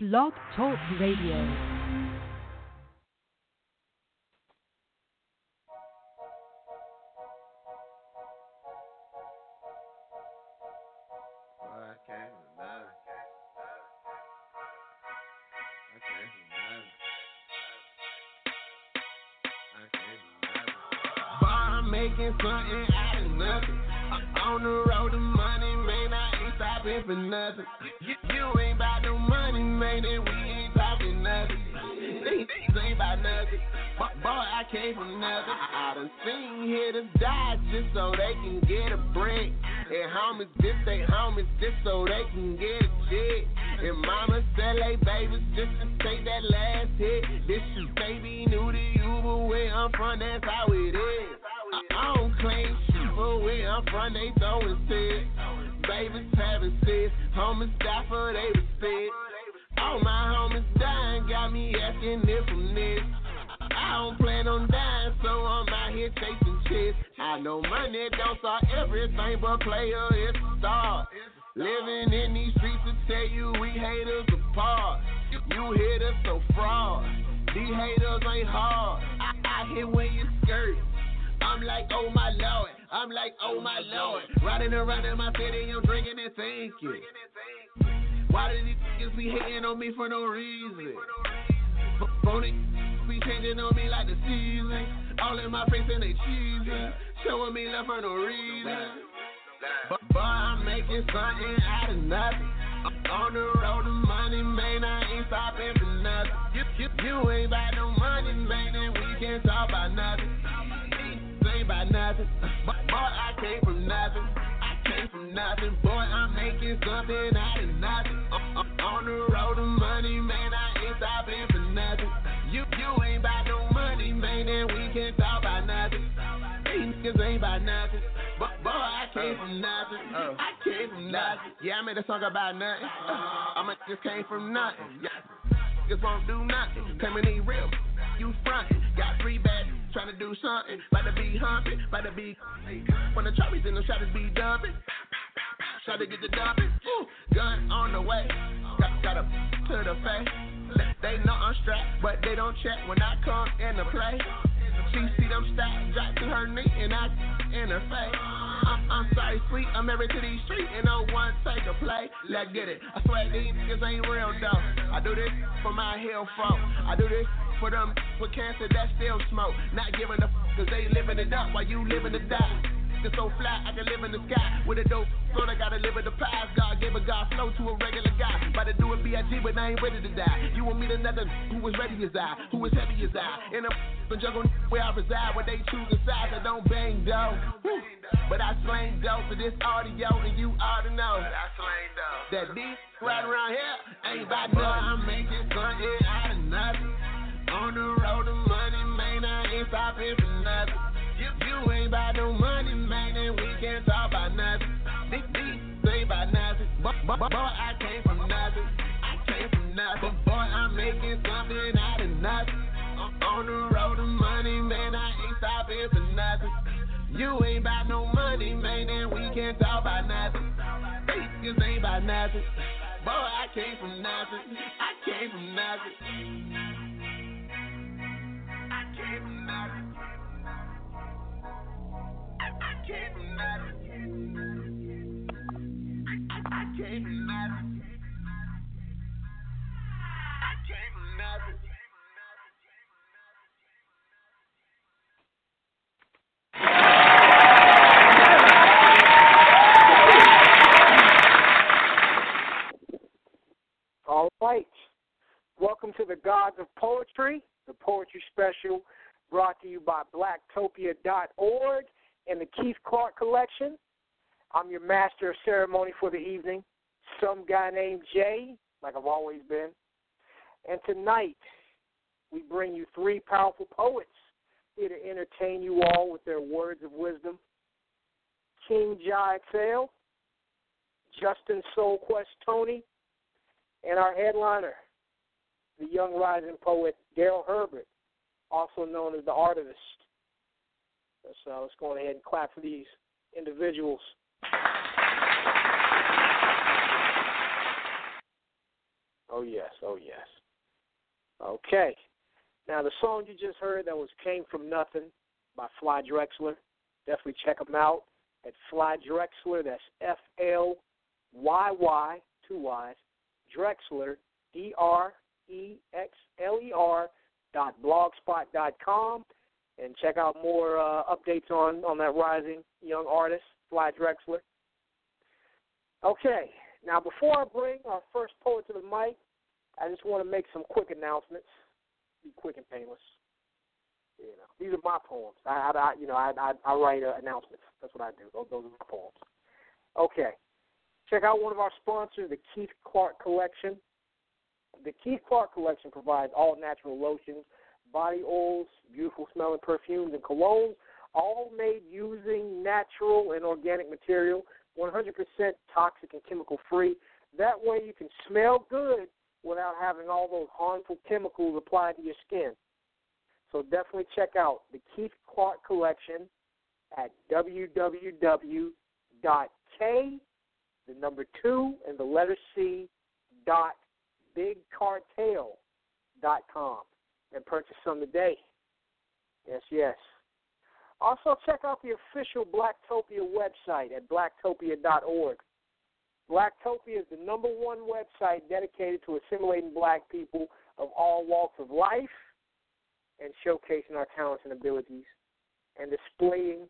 Blog Talk Radio. Ain't about nothing. But boy, I came from nothing. I came from nothing. Yeah, I made a song about nothing. Uh, I just came from nothing. Yeah. Just won't do nothing. Coming in real. You frontin'. Got three bags. Trying to do something. About to be humping. About to be. When the choppies and the shotters be dumping. Try to get the dumping. Gun on the way. Got, got a to the face. They know I'm strapped, but they don't check when I come in the play. She see them stacks drop to her knee and I in her face. I'm, sorry, sweet. I'm married to these streets and no one take a play. Let's get it. I swear these niggas ain't real though. I do this for my hill folk. I do this for them with cancer that still smoke. Not giving a f cause they living it up while you living to die. It's so flat, I can live in the sky with a dope float. I gotta live with the past. God gave a God flow to a regular guy. About to do it B.I.G., but I ain't ready to die. You will meet another who was ready as I, who was heavy as I. In a jungle where I reside, where they choose the sides. I don't bang dough. But I slang dough for this audio, and you ought to know that these right around here ain't about nothing. I'm making something out of nothing. On the road to money, man, I ain't stopping for nothing. You, you ain't about no money, man, and we can't talk about nothing. This beat ain't about nothing. Boy, boy, boy, I came from nothing. I came from nothing. But Boy, I'm making something out of nothing. Uh, on the road to money, man, I ain't stopping for nothing. You ain't about no money, man, and we can't talk about nothing. Niggas ain't about nothing. Boy, I came from nothing. I came from nothing. I came from nothing. All right. Welcome to the Gods of Poetry, the poetry special brought to you by blacktopia.org and the Keith Clark Collection. I'm your master of ceremony for the evening, some guy named Jay, like I've always been. And tonight, we bring you three powerful poets here to entertain you all with their words of wisdom. King Jah X-El, Justin Soul Quest Toney, and our headliner, the young rising poet Darrell Herbert, also known as the Artivist. So uh, let's go ahead and clap for these individuals. Oh yes, oh yes. Okay. Now the song you just heard that was "Came from Nothing" by Fly Drexler. Definitely check them out at Fly Drexler. That's F L Y Y two Y's Drexler D R E X L E R dot blogspot dot com and check out more uh, updates on on that rising young artist Fly Drexler. Okay, now before I bring our first poet to the mic, I just want to make some quick announcements. Be quick and painless. You know, these are my poems. I, I you know, I, I, I write uh, announcements. That's what I do. Those, those are my poems. Okay, check out one of our sponsors, the Keith Clark Collection. The Keith Clark Collection provides all natural lotions, body oils, beautiful smelling perfumes, and colognes, all made using natural and organic material, 100% toxic and chemical free. That way you can smell good without having all those harmful chemicals applied to your skin. So definitely check out the Keith Clark Collection at www.k, the number two, and the letter C, dot bigcartel.com and purchase some today. Yes, yes. Also, check out the official Blacktopia website at blacktopia.org. Blacktopia is the number one website dedicated to assimilating black people of all walks of life and showcasing our talents and abilities and displaying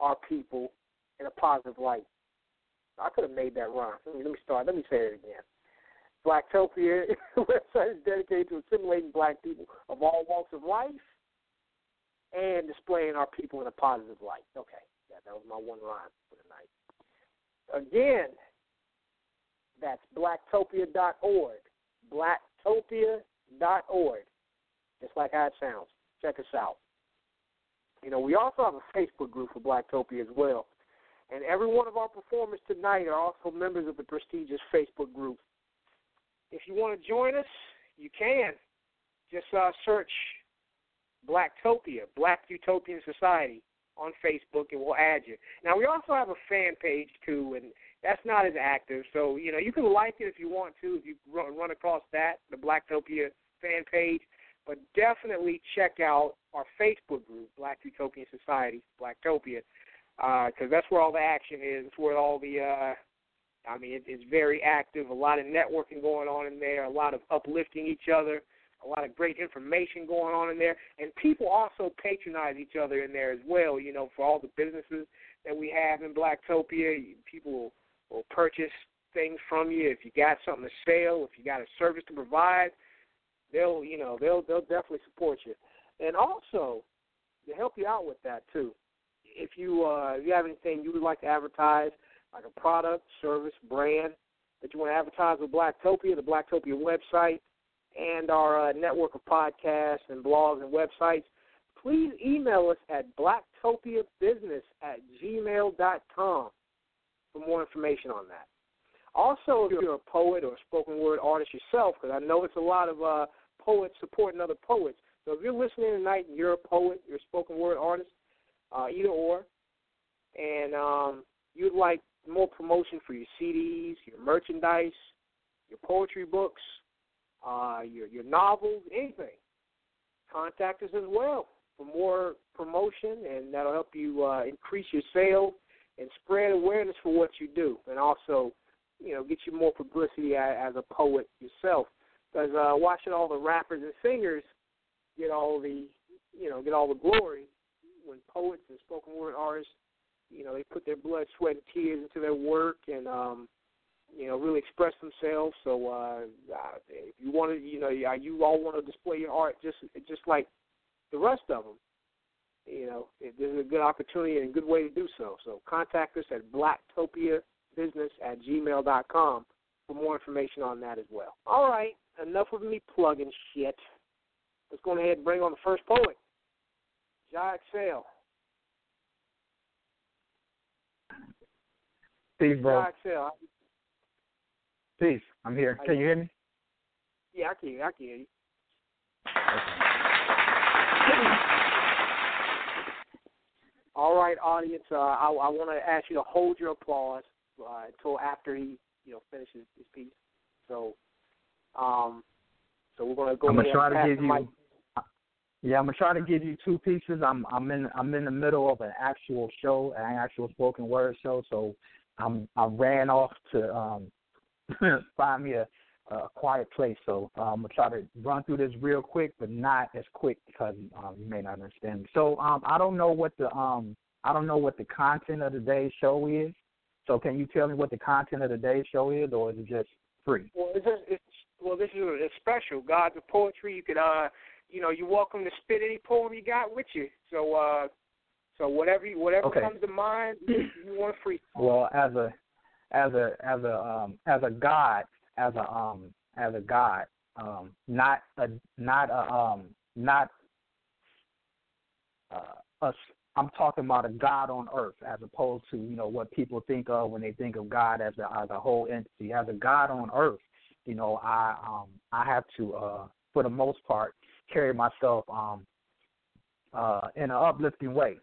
our people in a positive light. I could have made that rhyme. Let me, let me start. Let me say it again. Blacktopia website is dedicated to assimilating black people of all walks of life and displaying our people in a positive light. Okay, yeah, that was my one line for tonight. Again, that's blacktopia.org. Blacktopia.org. Just like how it sounds. Check us out. You know, we also have a Facebook group for Blacktopia as well. And every one of our performers tonight are also members of the prestigious Facebook group. If you want to join us, you can. Just uh, search Blacktopia, Black Utopian Society on Facebook, and we'll add you. Now, we also have a fan page, too, and that's not as active. So, you know, you can like it if you want to, if you run across that, the Blacktopia fan page. But definitely check out our Facebook group, Black Utopian Society, Blacktopia, because uh, that's where all the action is. Where all the, uh, I mean, it, it's very active. A lot of networking going on in there, a lot of uplifting each other, a lot of great information going on in there. And people also patronize each other in there as well, you know, for all the businesses that we have in Blacktopia. People will, will purchase things from you if you got something to sell, if you got a service to provide they'll you know they'll they'll definitely support you, and also to help you out with that too. If you uh, if you have anything you would like to advertise, like a product, service, brand that you want to advertise with Blacktopia, the Blacktopia website, and our uh, network of podcasts and blogs and websites, please email us at blacktopiabusiness at gmail.com for more information on that. Also, if you're a poet or a spoken word artist yourself, because I know it's a lot of uh, poets supporting other poets. So if you're listening tonight and you're a poet, you're a spoken word artist, uh, either or, and um, you'd like more promotion for your CDs, your merchandise, your poetry books, uh, your your novels, anything, contact us as well for more promotion, and that'll help you uh, increase your sales and spread awareness for what you do, and also you know, get you more publicity as, a poet yourself. Because uh, watching all the rappers and singers get all the, you know, get all the glory when poets and spoken word artists, you know, they put their blood, sweat, and tears into their work and, um, you know, really express themselves. So uh, if you want to, you know, you all want to display your art just just like the rest of them. You know, this is a good opportunity and a good way to do so. So contact us at Blacktopia business at gmail.com for more information on that as well. All right, enough of me plugging shit. Let's go ahead and bring on the first poet, Jah X-El. Steve, bro. Peace. I'm here. Can you hear me? Yeah, I can. I can hear you. All right, audience. Uh, I, I want to ask you to hold your applause uh, until after he you know finishes his piece. So Um, so we're gonna go I'm gonna try to give you. mic. Yeah, I'm gonna try to give you two pieces. I'm I'm in I'm in the middle of an actual show, an actual spoken word show. So I'm I ran off to um find me a, a quiet place. So um, I'm gonna try to run through this real quick, but not as quick because um, you may not understand. So um I don't know what the um I don't know what the content of today's show is. So can you tell me what the content of today's show is, or is it just free? Well, it's, just, it's well, this is it's special. Gods of poetry. You could uh, you know, you're welcome to spit any poem you got with you. So uh, so whatever you, whatever Okay. comes to mind, you want to free. Well, as a as a as a um as a god, as a um as a god, um not a not a um not uh I'm talking about a God on earth as opposed to, you know, what people think of when they think of God as a as a whole entity. As a God on earth, you know, I um I have to uh for the most part carry myself um uh in an uplifting way.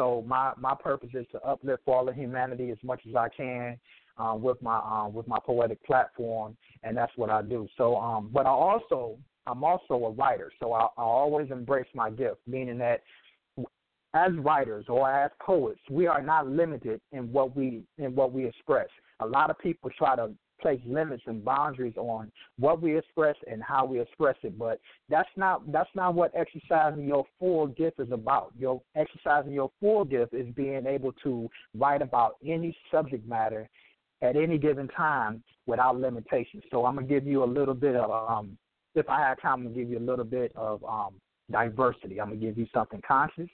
So my my purpose is to uplift all of humanity as much as I can um, with my um, with my poetic platform, and that's what I do. So, um, but I also I'm also a writer, so I, I always embrace my gift, meaning that as writers or as poets, we are not limited in what we in what we express. A lot of people try to place limits and boundaries on what we express and how we express it, but that's not that's not what exercising your full gift is about. Your exercising your full gift is being able to write about any subject matter at any given time without limitations. So I'm gonna give you a little bit of um if I have time I'm gonna give you a little bit of um diversity. I'm gonna give you something conscious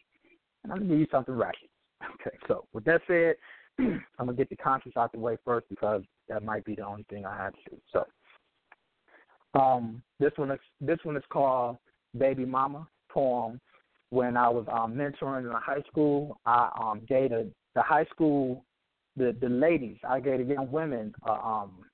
and I'm gonna give you something ratchet. Okay, so with that said, I'm gonna get the conscious out the way first because that might be the only thing I have to. So um this one is this one is called Baby Mama poem. When I was um mentoring in high school, I um the high school the the ladies, I gave the young women uh, um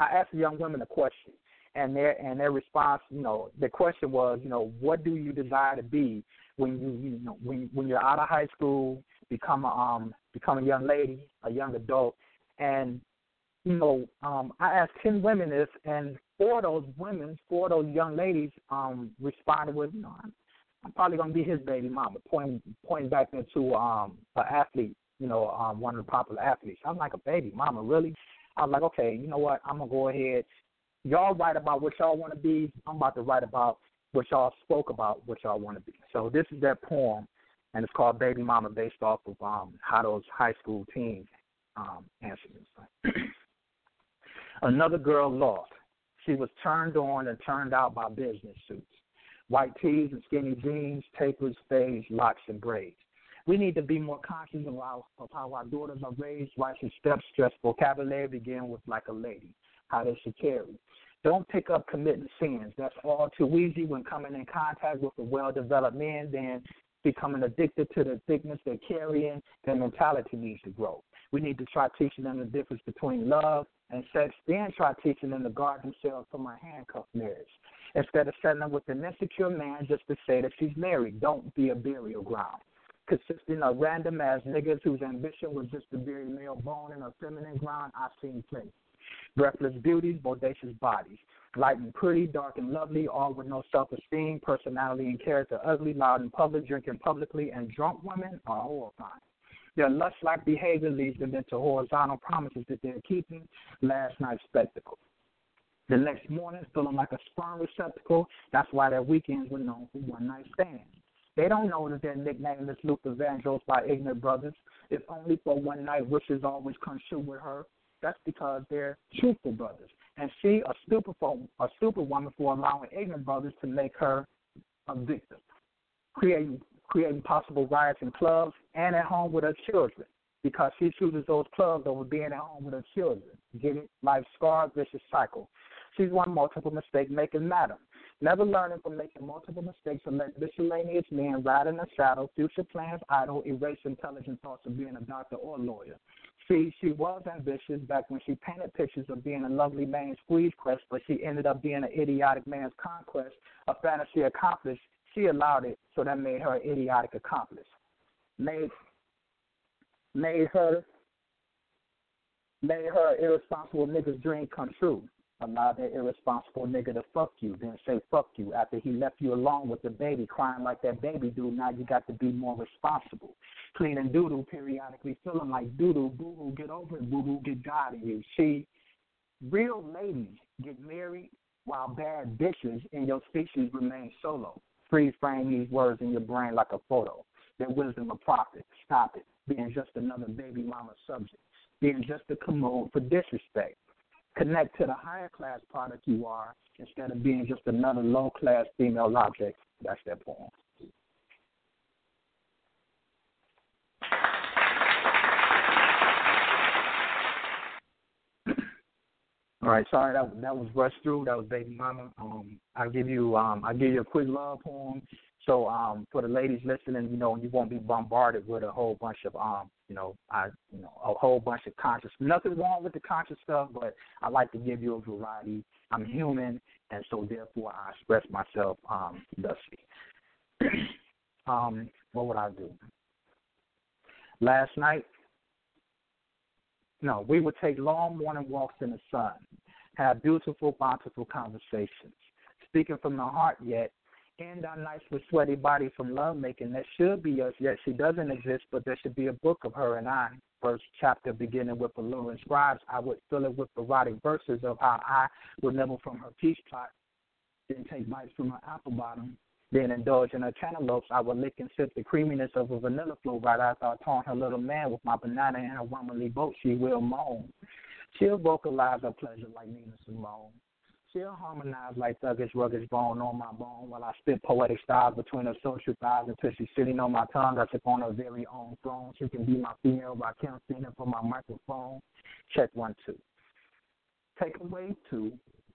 I asked the young women a question and their and their response, you know, the question was, you know, what do you desire to be when you you know when when you're out of high school, become a um become a young lady, a young adult, and you know, um, I asked ten women this, and four of those women, four of those young ladies, um, responded with, you know, I'm, I'm probably gonna be his baby mama, pointing pointing back into um an athlete, you know, um, one of the popular athletes. I'm like a baby mama, really. I was like, okay, you know what? I'm gonna go ahead. Y'all write about what y'all want to be. I'm about to write about what y'all spoke about, what y'all want to be. So this is that poem, and it's called Baby Mama, based off of um, how those high school teens um, answered this. Another girl lost. She was turned on and turned out by business suits, white tees and skinny jeans, tapers, fades, locks, and braids. We need to be more conscious of, our, of how our daughters are raised. Why should steps, stress, vocabulary begin with like a lady? How they should carry. Don't pick up committing sins. That's all too easy when coming in contact with a well-developed man. Then becoming addicted to the thickness they're carrying. Their mentality needs to grow. We need to try teaching them the difference between love and sex. Then try teaching them to guard themselves from a handcuff marriage. Instead of setting them with an insecure man just to say that she's married, don't be a burial ground consisting of random ass niggas whose ambition was just to bury male bone in a feminine ground, I've seen plenty. Breathless beauties, bodacious bodies, light and pretty, dark and lovely, all with no self esteem, personality and character ugly, loud in public, drinking publicly, and drunk women are horrifying. Their lust like behavior leads them into horizontal promises that they're keeping, last night's spectacle. The next morning, feeling like a sperm receptacle, that's why their weekends were known for one night stands. They don't know that their nickname is Luther Vandross by ignorant brothers. If only for one night wishes always come true with her. That's because they're truthful brothers. And she a stupid a stupid woman for allowing ignorant brothers to make her a victim. Creating creating possible riots in clubs and at home with her children. Because she chooses those clubs over being at home with her children. Get it? Life scarred, vicious cycle. She's one multiple mistake making madam. Never learning from making multiple mistakes and let miscellaneous men ride in the saddle, future plans idle, erase intelligent thoughts of being a doctor or lawyer. See, she was ambitious back when she painted pictures of being a lovely man's squeeze quest, but she ended up being an idiotic man's conquest, a fantasy accomplished. She allowed it, so that made her an idiotic accomplice. Made made her made her irresponsible nigga's dream come true. Allow that irresponsible nigga to fuck you, then say fuck you after he left you alone with the baby, crying like that baby do. Now you got to be more responsible. Cleaning doodle, periodically feeling like doodle, boo boo, get over it, boo boo, get God in you. See, real ladies get married while bad bitches in your species remain solo. Freeze frame these words in your brain like a photo. That wisdom a prophet. Stop it. Being just another baby mama subject. Being just a commode mm. for disrespect connect to the higher class product you are instead of being just another low class female object. That's that poem. All right, sorry that that was rushed through. That was Baby Mama. Um, I give you um I give you a quick love poem. So um for the ladies listening, you know, you won't be bombarded with a whole bunch of um you know, I you know, a whole bunch of conscious nothing wrong with the conscious stuff, but I like to give you a variety. I'm human and so therefore I express myself um thusly. um, what would I do? Last night no, we would take long morning walks in the sun, have beautiful, bountiful conversations, speaking from the heart yet and our nice with sweaty body from lovemaking. That should be us, yet she doesn't exist, but there should be a book of her and I. First chapter beginning with alluring scribes, I would fill it with erotic verses of how I would nibble from her peach plot, then take bites from her apple bottom, then indulge in her cantaloupes. I would lick and sip the creaminess of a vanilla flow right after I taunt her little man with my banana and her womanly boat. She will moan. She'll vocalize her pleasure like Nina Simone. She'll harmonize like thuggish, ruggish bone on my bone while I spit poetic styles between her social thighs until she's sitting on my tongue. I sit on her very own throne. She can be my female by Kim Cena for my microphone. Check one, two. Take away two,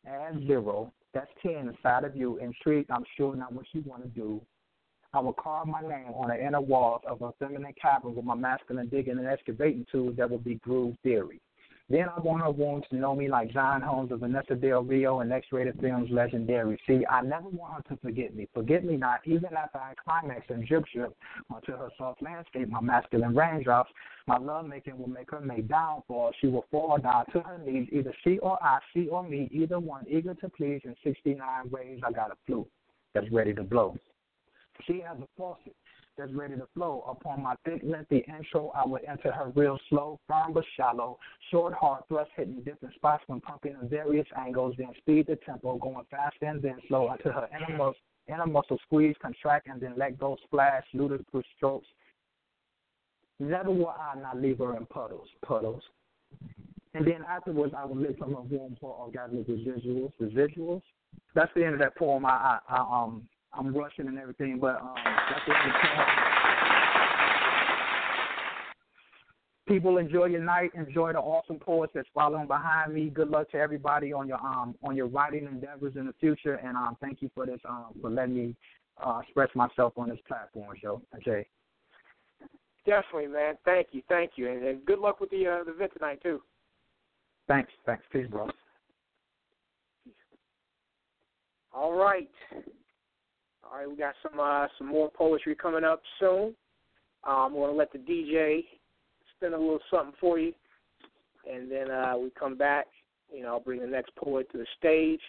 add zero. That's ten inside of you. Intrigued, I'm sure not what you want to do. I will carve my name on the inner walls of a feminine cavern with my masculine digging and excavating tools that will be groove theory. Then I want her wounds to know me like John Holmes or Vanessa Del Rio and X-rated films legendary. See, I never want her to forget me. Forget me not, even after I climax and drip drip onto her soft landscape, my masculine raindrops. My love making will make her make downfall. She will fall down to her knees, either she or I, she or me, either one, eager to please. In 69 ways, I got a flute that's ready to blow. She has a faucet that's ready to flow. Upon my thick, lengthy intro, I would enter her real slow, firm but shallow, short, hard thrust hitting different spots when pumping in various angles, then speed the tempo, going fast and then slow until her inner, inner muscle squeeze, contract, and then let go, splash, ludicrous strokes. Never will I not leave her in puddles, puddles. And then afterwards, I would live from her womb for orgasmic residuals, residuals. That's the end of that poem. I, I, I um I'm rushing and everything, but um, that's what People enjoy your night. Enjoy the awesome poets that's following behind me. Good luck to everybody on your um on your writing endeavors in the future, and um thank you for this um for letting me uh, express myself on this platform, show. Jay. Definitely, man. Thank you, thank you, and, and good luck with the uh, the event tonight too. Thanks, thanks. Peace, bro. All right. All right, we got some uh, some more poetry coming up soon. Um, going to let the DJ spin a little something for you, and then uh, we come back. You know, I'll bring the next poet to the stage.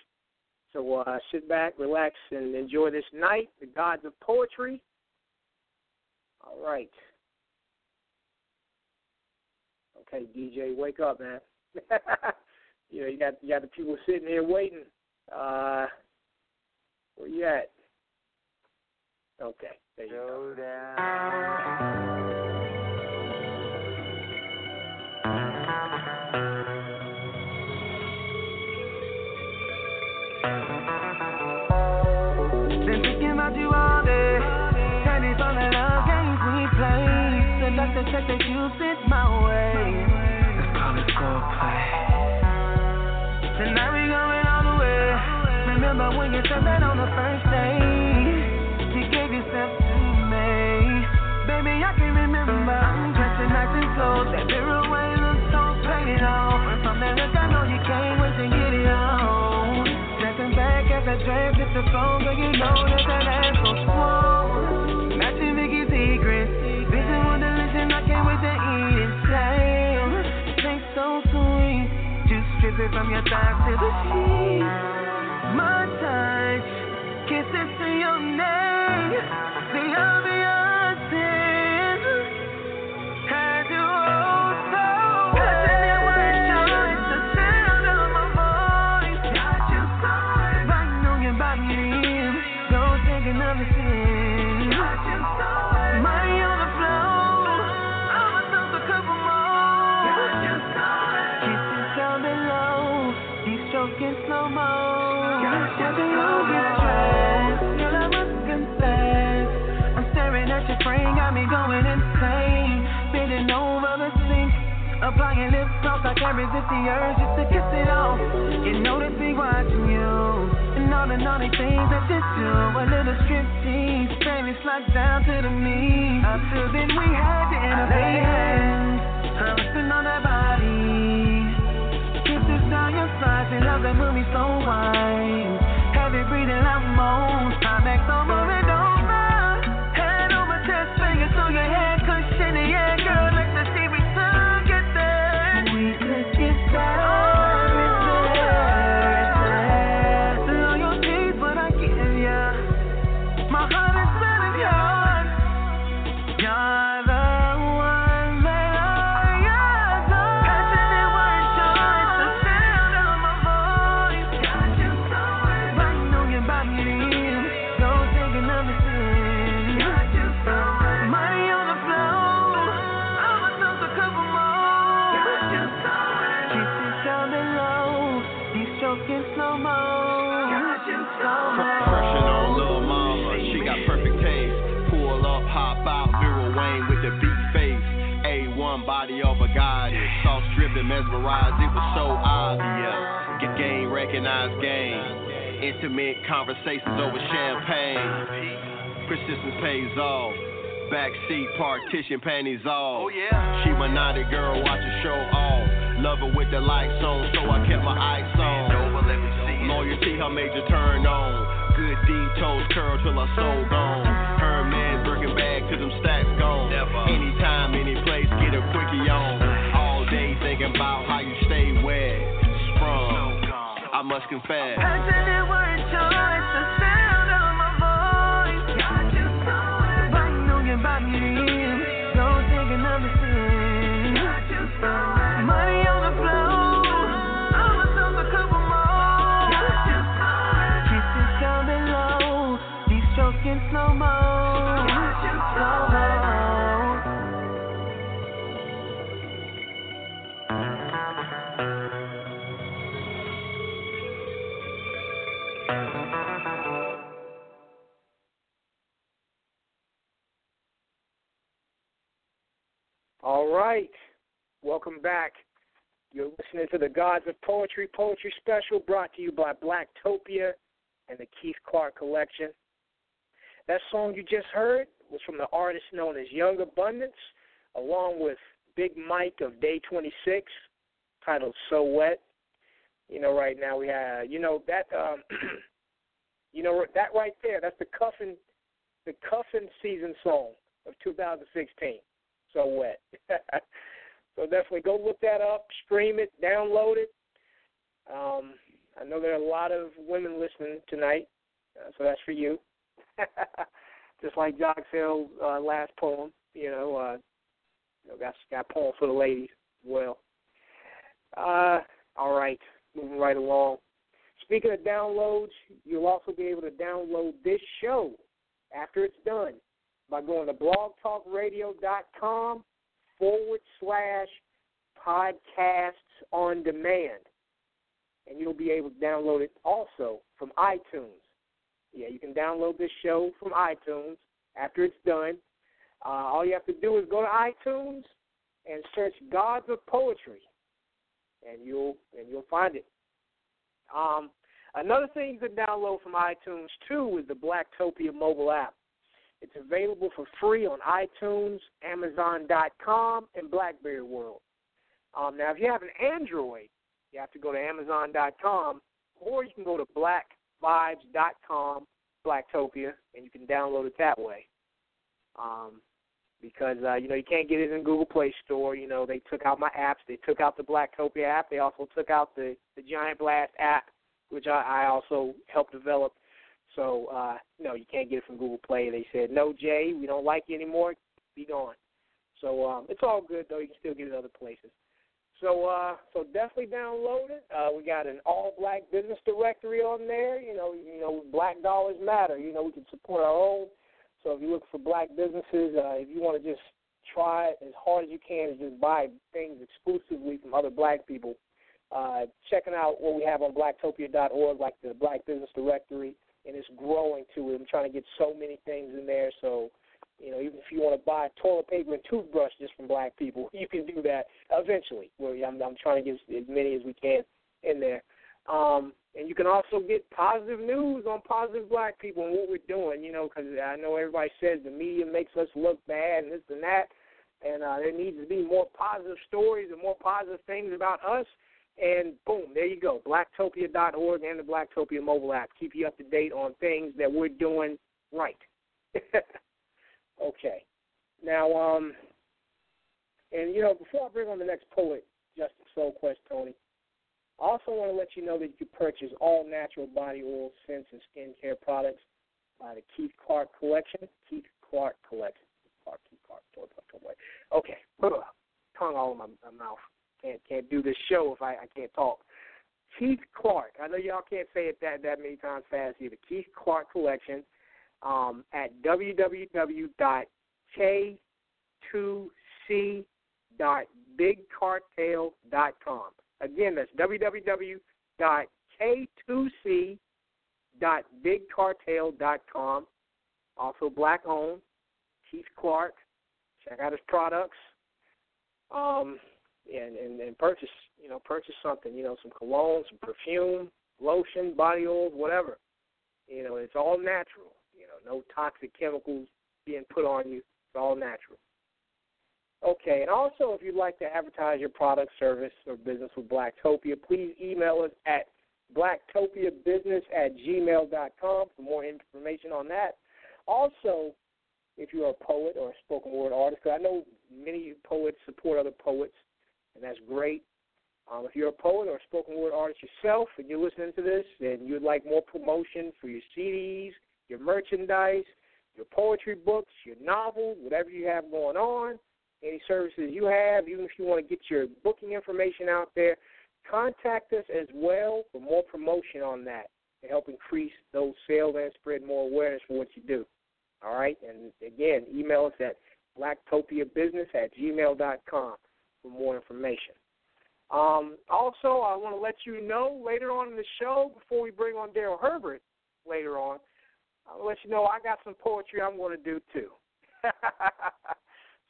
So uh, sit back, relax, and enjoy this night. The gods of poetry. All right. Okay, DJ, wake up, man. you know, you got you got the people sitting here waiting. Uh, where you at? Okay. There you go. Down. Been thinking about you all day. Ready for the love games we play. The doctor said that you fit my way. Let's call it foreplay. Tonight we going all the way. Remember when you said that on the first I hit the phone, but you know that that ass so swole. Matching Vicky's secret. Vision with delicious, I can't wait to eat it. Damn, tastes so sweet. Just strip it from your thighs to the sheets. I can't resist the urge just to kiss it off. You know they be watching you, and all the naughty things that you do. A little striptease, baby, slide down to the knee. Until then, we had to innovate caressing on that body. Kisses down your thighs and love that movie so wide. Heavy breathing. Climax over and over. Backseat partition panties off. Oh yeah. She my naughty girl, watch her show off. Love her with the lights on, so I kept my eyes on. Over, let me see Loyalty, her major turn on. Good deed, toes curl till her soul gone. Her man working back till them stacks gone. Anytime, any place, get a quickie on. All day thinking about how you stay wet. Sprung, I must confess. Biting on right. Welcome back. You're listening to the Gods of Poetry Poetry Special brought to you by Blacktopia and the Keith Clark Collection. That song you just heard was from the artist known as Young Abundance, along with Big Mike of Day 26, titled So Wet. You know, right now we have, you know, that, um, you know, that right there, that's the cuffing, the cuffing season song of 2016. So Wet. so definitely go look that up, stream it, download it. Um, I know there are a lot of women listening tonight, uh, so that's for you. Just like Jock uh, last poem, you know, uh, you know, got got poem for the ladies as well. Uh, all right, moving right along. Speaking of downloads, you'll also be able to download this show after it's done by going to blogtalkradio.com forward slash podcasts on demand. And you'll be able to download it also from iTunes. Yeah, you can download this show from iTunes after it's done. Uh, all you have to do is go to iTunes and search Gods of Poetry, and you'll and you'll find it. Um, another thing you can download from iTunes too is the Blacktopia mobile app. It's available for free on iTunes, Amazon.com, and BlackBerry World. Um, now, if you have an Android, you have to go to Amazon.com, or you can go to BlackVibes.com, Blacktopia, and you can download it that way. Um, because uh, you know you can't get it in Google Play Store. You know they took out my apps. They took out the Blacktopia app. They also took out the the Giant Blast app, which I, I also helped develop. So uh, no, you can't get it from Google Play. They said no, Jay, we don't like you anymore. Be gone. So um, it's all good though. You can still get it other places. So uh, so definitely download it. Uh, we got an all black business directory on there. You know, you know, black dollars matter. You know, we can support our own. So if you look for black businesses, uh, if you want to just try as hard as you can to just buy things exclusively from other black people, uh, checking out what we have on blacktopia.org, like the Black Business Directory, and it's growing too. I'm trying to get so many things in there. So, you know, even if you want to buy toilet paper and toothbrush just from black people, you can do that eventually. Where I'm, I'm trying to get as many as we can in there. Um, and you can also get positive news on positive black people and what we're doing, you know, because I know everybody says the media makes us look bad and this and that. And uh, there needs to be more positive stories and more positive things about us. And boom, there you go. Blacktopia.org and the Blacktopia mobile app keep you up to date on things that we're doing right. okay. Now, um, and you know, before I bring on the next poet, Justin Soulquest Toney, I also want to let you know that you can purchase all natural body oil, scents, and skincare products by the Keith Clark Collection. Keith Clark Collection. Clark, Keith Clark. Okay, tongue all in my, my mouth. Can't can't do this show if I, I can't talk. Keith Clark. I know y'all can't say it that that many times fast either. Keith Clark Collection um, at www.k2c.bigcartel.com. Again, that's www.k2c.bigcartel.com. Also black owned. Keith Clark. Check out his products. Um, and, and and purchase you know purchase something you know some cologne, some perfume, lotion, body oil, whatever. You know it's all natural. You know no toxic chemicals being put on you. It's all natural. Okay, and also if you'd like to advertise your product, service, or business with Blacktopia, please email us at blacktopiabusiness at gmail.com for more information on that. Also, if you're a poet or a spoken word artist, I know many poets support other poets, and that's great. Um, if you're a poet or a spoken word artist yourself and you're listening to this and you'd like more promotion for your CDs, your merchandise, your poetry books, your novels, whatever you have going on, any services you have, even if you want to get your booking information out there, contact us as well for more promotion on that to help increase those sales and spread more awareness for what you do. All right? And again, email us at blacktopiabusiness at gmail.com for more information. Um, also, I want to let you know later on in the show, before we bring on Darrell Herbert later on, I'll let you know I got some poetry I'm going to do too.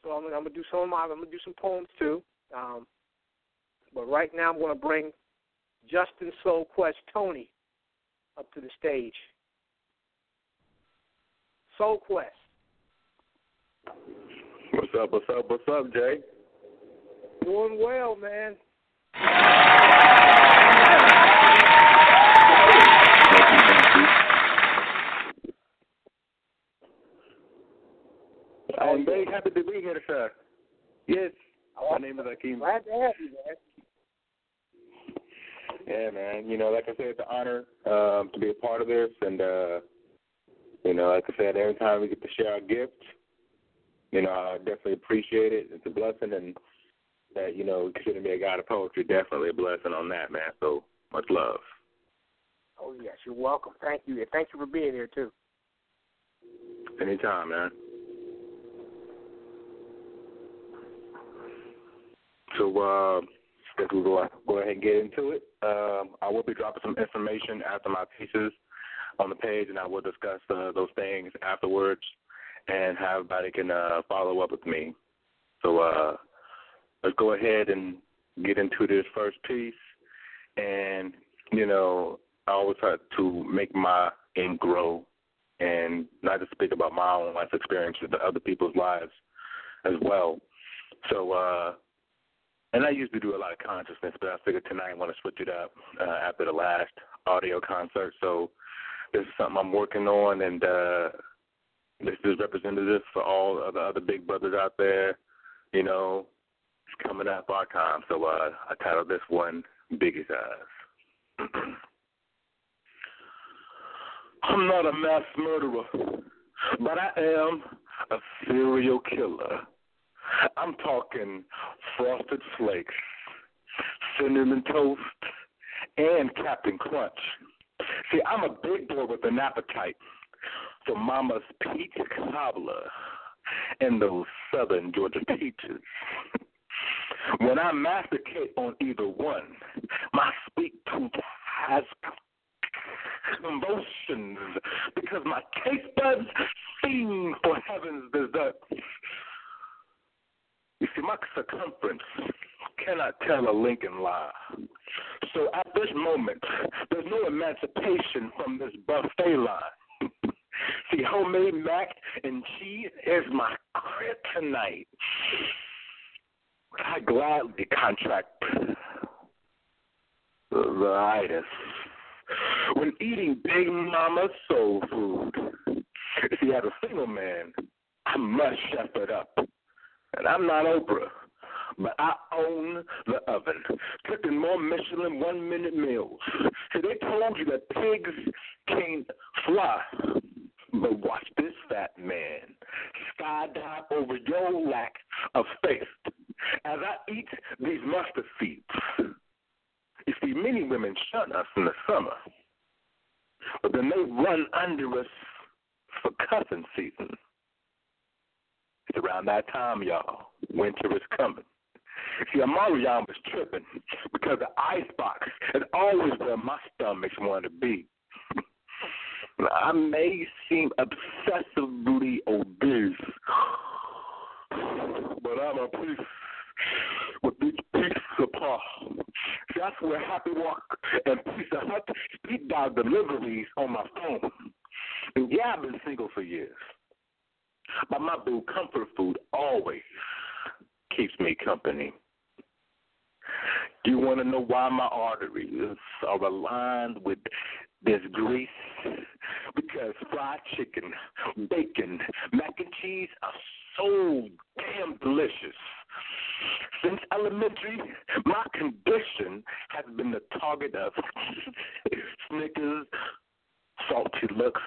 So I'm, I'm gonna do some of my, I'm gonna do some poems too. Um, but right now I'm gonna bring Justin Soul Quest Toney up to the stage. Soul Quest. What's up? What's up? What's up, Jay? Doing well, man. I'm very happy to be here, sir. Yes, my name is Akeem. Glad to have you, man. Yeah, man. You know, like I said, it's an honor um, to be a part of this, and uh, you know, like I said, every time we get to share our gift, you know, I definitely appreciate it. It's a blessing, and that you know, considering me a god of poetry, definitely a blessing on that, man. So much love. Oh yes, you're welcome. Thank you, and thank you for being here too. Anytime, man. So uh, guess we'll go, go ahead and get into it. Um, I will be dropping some information after my pieces on the page, and I will discuss uh, those things afterwards and how everybody can uh, follow up with me. So uh, let's go ahead and get into this first piece. And, you know, I always try to make my ink grow and not just speak about my own life experiences, but other people's lives as well. So, uh, and I used to do a lot of consciousness, but I figured tonight I want to switch it up uh, after the last audio concert. So this is something I'm working on, and uh, This is representative for all of the other big brothers out there. You know, it's coming up our time. So uh, I titled this one Biggie's Eyes. I'm not a mass murderer, but I am a serial killer. I'm talking frosted flakes, cinnamon toast, and Captain Crunch. See, I'm a big boy with an appetite for Mama's peach cobbler and those southern Georgia peaches. when I masticate on either one, my sweet tooth has convulsions because my taste buds sing for heaven's dessert. You see, my circumference cannot tell a Lincoln lie. So at this moment, there's no emancipation from this buffet line. See, homemade mac and cheese is my kryptonite. I gladly contract the itis when eating Big Mama soul food. See, had a single man, I must it up. And I'm not Oprah, but I own the oven, cooking more Michelin one minute meals. See, they told you that pigs can't fly. But watch this fat man skydive over your lack of faith as I eat these mustard seeds. You see, many women shun us in the summer, but then they run under us for cussing season. It's around that time, y'all. Winter is coming. See, Amarian was tripping because the icebox is always where my stomach's want to be. I may seem obsessively obese, but I'm a piece with these pizza supply. That's where Happy Walk and Pizza Hut speed dial deliveries on my phone. And yeah, I've been single for years. But my boo comfort food always keeps me company. Do you want to know why my arteries are aligned with this grease? Because fried chicken, bacon, mac and cheese are so damn delicious. Since elementary, my condition has been the target of Snickers, salty looks,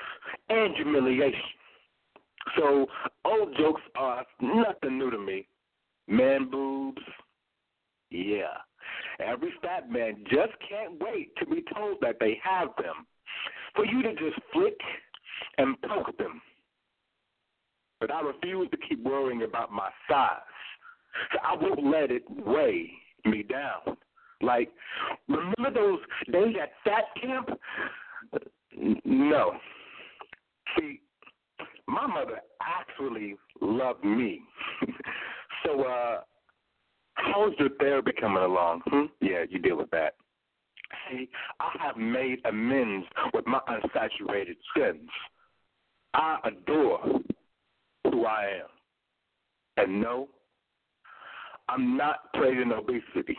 and humiliation. So old jokes are nothing new to me. Man boobs, yeah. Every fat man just can't wait to be told that they have them. For you to just flick and poke them. But I refuse to keep worrying about my size. I won't let it weigh me down. Like, remember those days at fat camp? No. See, my mother actually loved me. so, uh, how's your therapy coming along? Hmm? Yeah, you deal with that. See, I have made amends with my unsaturated sins. I adore who I am. And no, I'm not praising obesity,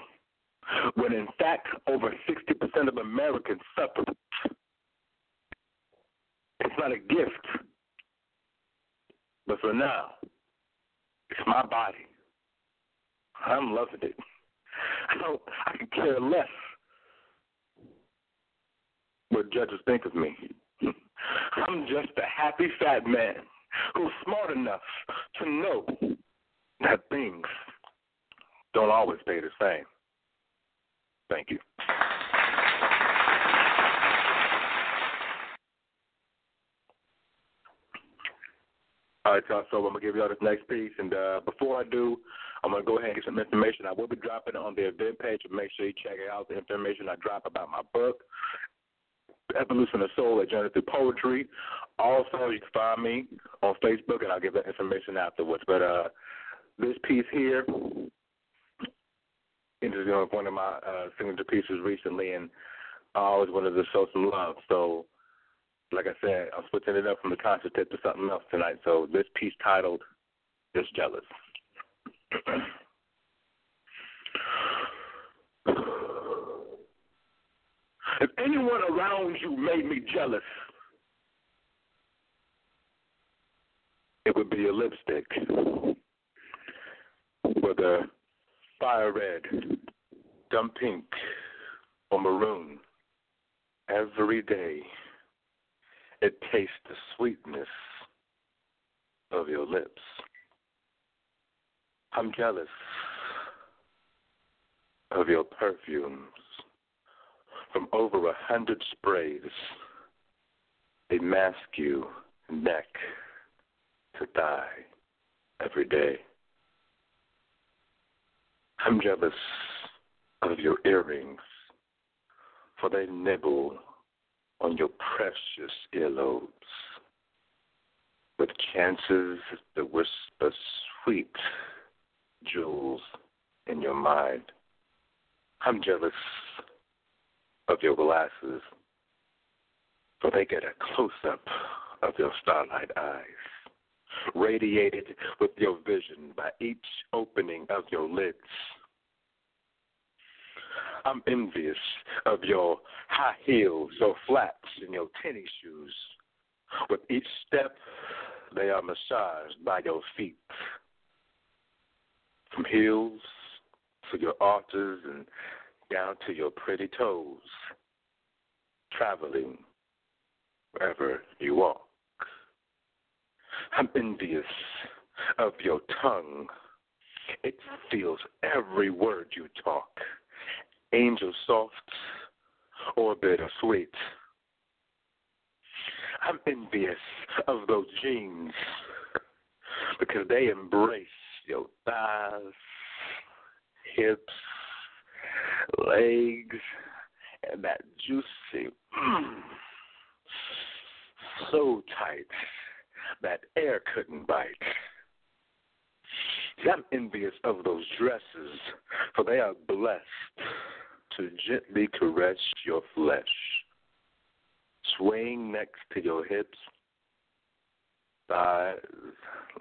when in fact over 60% of Americans suffer. It's not a gift. But for now, it's my body. I'm loving it. I don't I can care less what judges think of me. I'm just a happy fat man who's smart enough to know that things don't always stay the same. Thank you. All right, y'all. So I'm gonna give y'all this next piece, and uh, before I do, I'm gonna go ahead and get some information. I will be dropping it on the event page, but make sure you check it out. The information I drop about my book, Evolution of Soul, a journey through poetry. Also, you can find me on Facebook, and I'll give that information afterwards. But uh, this piece here, with one of my uh, signature pieces recently, and I always wanted to show some love. So, like I said, I'm switching it up from the concert tip to something else tonight. So, this piece titled "Just Jealous." if anyone around you made me jealous, it would be your lipstick, whether fire red, dumb pink, or maroon. Every day, it tastes the sweetness of your lips. I'm jealous of your perfumes. From over a hundred sprays, they mask you neck to thigh every day. I'm jealous of your earrings, for they nibble on your precious earlobes with chances to whisper sweet jewels in your mind. I'm jealous of your glasses, for they get a close up of your starlight eyes, radiated with your vision by each opening of your lids. I'm envious of your high heels, your flats, and your tennis shoes. With each step, they are massaged by your feet. From heels to your arches and down to your pretty toes, traveling wherever you walk. I'm envious of your tongue. It feels every word you talk, angel soft or bitter sweet. I'm envious of those jeans because they embrace your thighs, hips, legs, and that juicy, mm, so tight that air couldn't bite. See, I'm envious of those dresses, for they are blessed to gently caress your flesh, swaying next to your hips, thighs,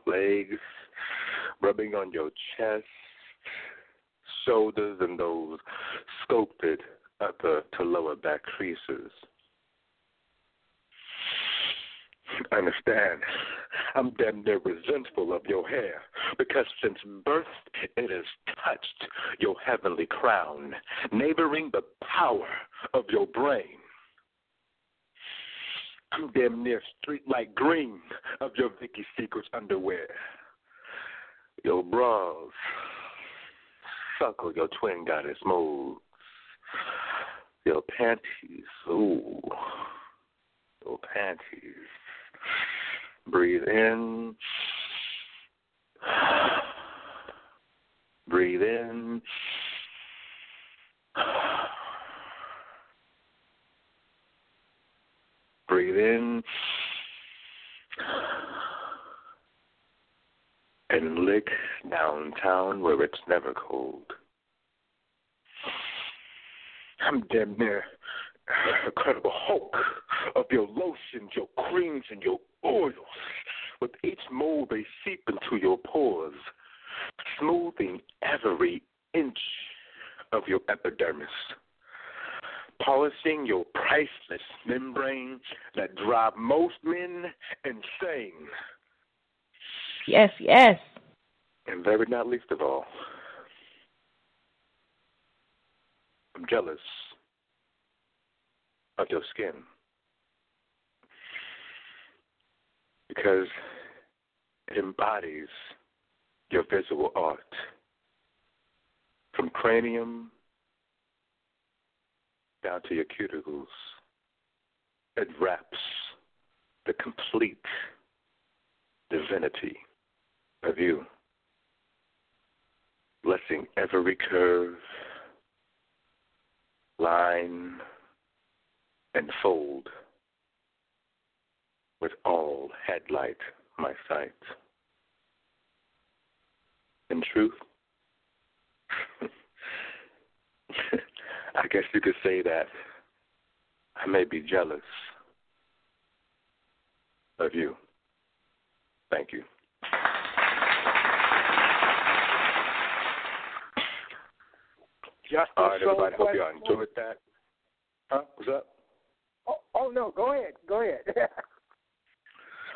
legs, rubbing on your chest, shoulders, and those sculpted upper to lower back creases. Understand, I'm damn near resentful of your hair because since birth it has touched your heavenly crown, neighboring the power of your brain. I'm damn near street like green of your Vicky Secrets underwear. Your bras suckle your twin goddess moves. Your panties, ooh, your panties. Breathe in. Breathe in. Breathe in. And lick downtown where it's never cold. I'm damn near incredible hulk of your lotions, your creams, and your oils. With each mold, they seep into your pores, smoothing every inch of your epidermis, polishing your priceless membrane that drive most men insane. Yes, yes. And very not least of all, I'm jealous of your skin. Because it embodies your visual art. From cranium down to your cuticles, it wraps the complete divinity of you, blessing every curve, line, and fold with all headlight my sight. In truth, I guess you could say that I may be jealous of you. Thank you. Justin All right, everybody. Hope you Quest- enjoyed that. Huh? What's up? Oh, oh no, go ahead, go ahead.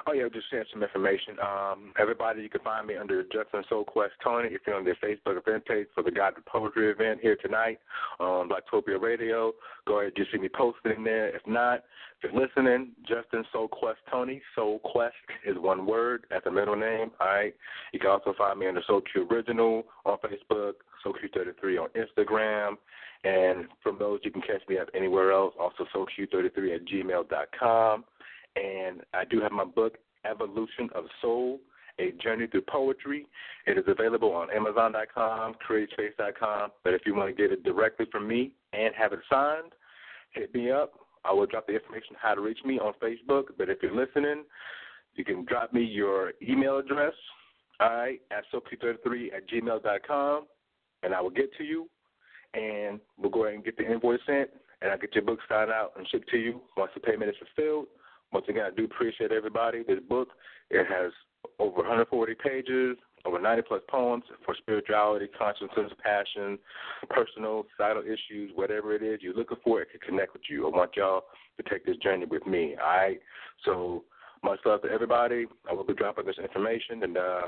Oh yeah, just sharing some information. Um, everybody, you can find me under Justin Soul Quest Toney if you're on their Facebook event page for the God of Poetry event here tonight on Blacktopia Radio. Go ahead, you see me posting there. If not, if you're listening, Justin Soul Quest Toney. Soul Quest is one word as a middle name. All right. You can also find me under Soul Q Original on Facebook, Soul Q33 on Instagram. And from those, you can catch me up anywhere else. Also, soulq33 at gmail.com. And I do have my book, Evolution of Soul, A Journey Through Poetry. It is available on Amazon.com, CreateSpace.com. But if you want to get it directly from me and have it signed, hit me up. I will drop the information how to reach me on Facebook. But if you're listening, you can drop me your email address, right, at soulq33 at gmail.com, and I will get to you. And we'll go ahead and get the invoice sent, and I'll get your book signed out and shipped to you once the payment is fulfilled. Once again, I do appreciate everybody. This book, it has over 140 pages, over 90 plus poems for spirituality, consciousness, passion, personal, societal issues, whatever it is you're looking for, it can connect with you. I want y'all to take this journey with me. All right. So much love to everybody. I will be dropping this information and uh,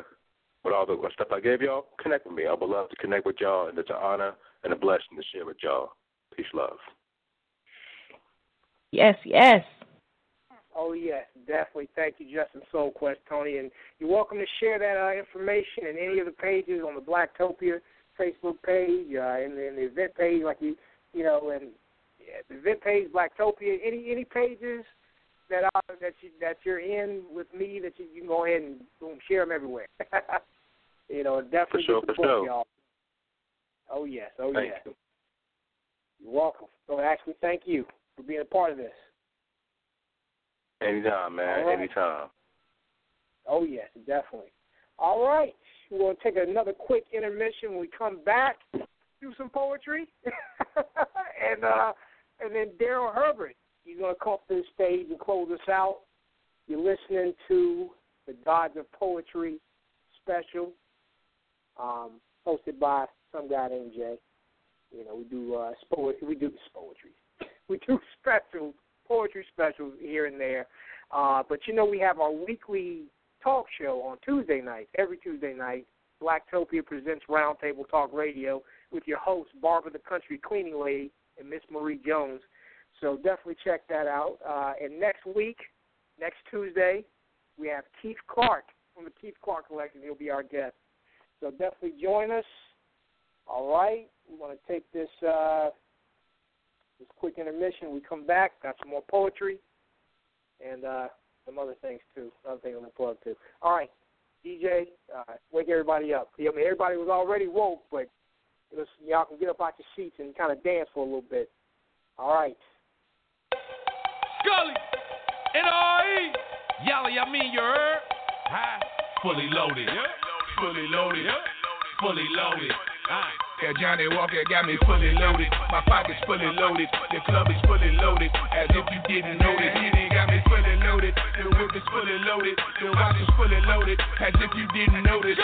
with all the stuff I gave y'all, connect with me. I would love to connect with y'all, and it's an honor and a blessing to share with y'all. Peace, love. Yes, yes. Oh yes, definitely. Thank you, Justin Soul Quest, Toney, and you're welcome to share that uh, information in any of the pages on the Blacktopia Facebook page, uh, in, the, the event page, like you, you know, and yeah, the event page, Blacktopia, any any pages that are that you that you're in with me that you, you can go ahead and boom, share them everywhere. you know, definitely For sure, the for sure. y'all. Oh yes, oh Thank yes. you. You're welcome. So actually, thank you for being a part of this. Anytime, man. Right. Anytime. Oh yes, definitely. All right, we're gonna take another quick intermission. When we come back, do some poetry, and uh, and then Darrell Herbert, he's gonna come up to the stage and close us out. You're listening to the Gods of Poetry special, um, hosted by some guy named Jay. You know, we do uh, spo- we do the poetry. We do special poetry specials here and there. Uh, but you know, we have our weekly talk show on Tuesday nights. Every Tuesday night, Blacktopia presents Roundtable Talk Radio with your host Barbara, the Country Cleaning Lady, and Miss Marie Jones. So definitely check that out. Uh, and next week, next Tuesday, we have Keith Clark from the Keith Clark Collection. He'll be our guest. So definitely join us. All right, we want to take this uh, this quick intermission. We come back, got some more poetry, and uh, some other things too. Other things I'm gonna plug too. All right, DJ, uh, wake everybody up. I mean, everybody was already woke, but it was, y'all can get up out your seats and kind of dance for a little bit. All right. Scully, N-R-E. Yally, I mean you heard? Hi. Fully loaded. Fully loaded. Fully loaded. Aye. Yeah, Johnnie Walker got me fully loaded. My pockets fully loaded. The club is fully loaded. As if you didn't notice. He got me fully loaded. The whip is fully loaded. The watch is fully loaded. As if you didn't notice.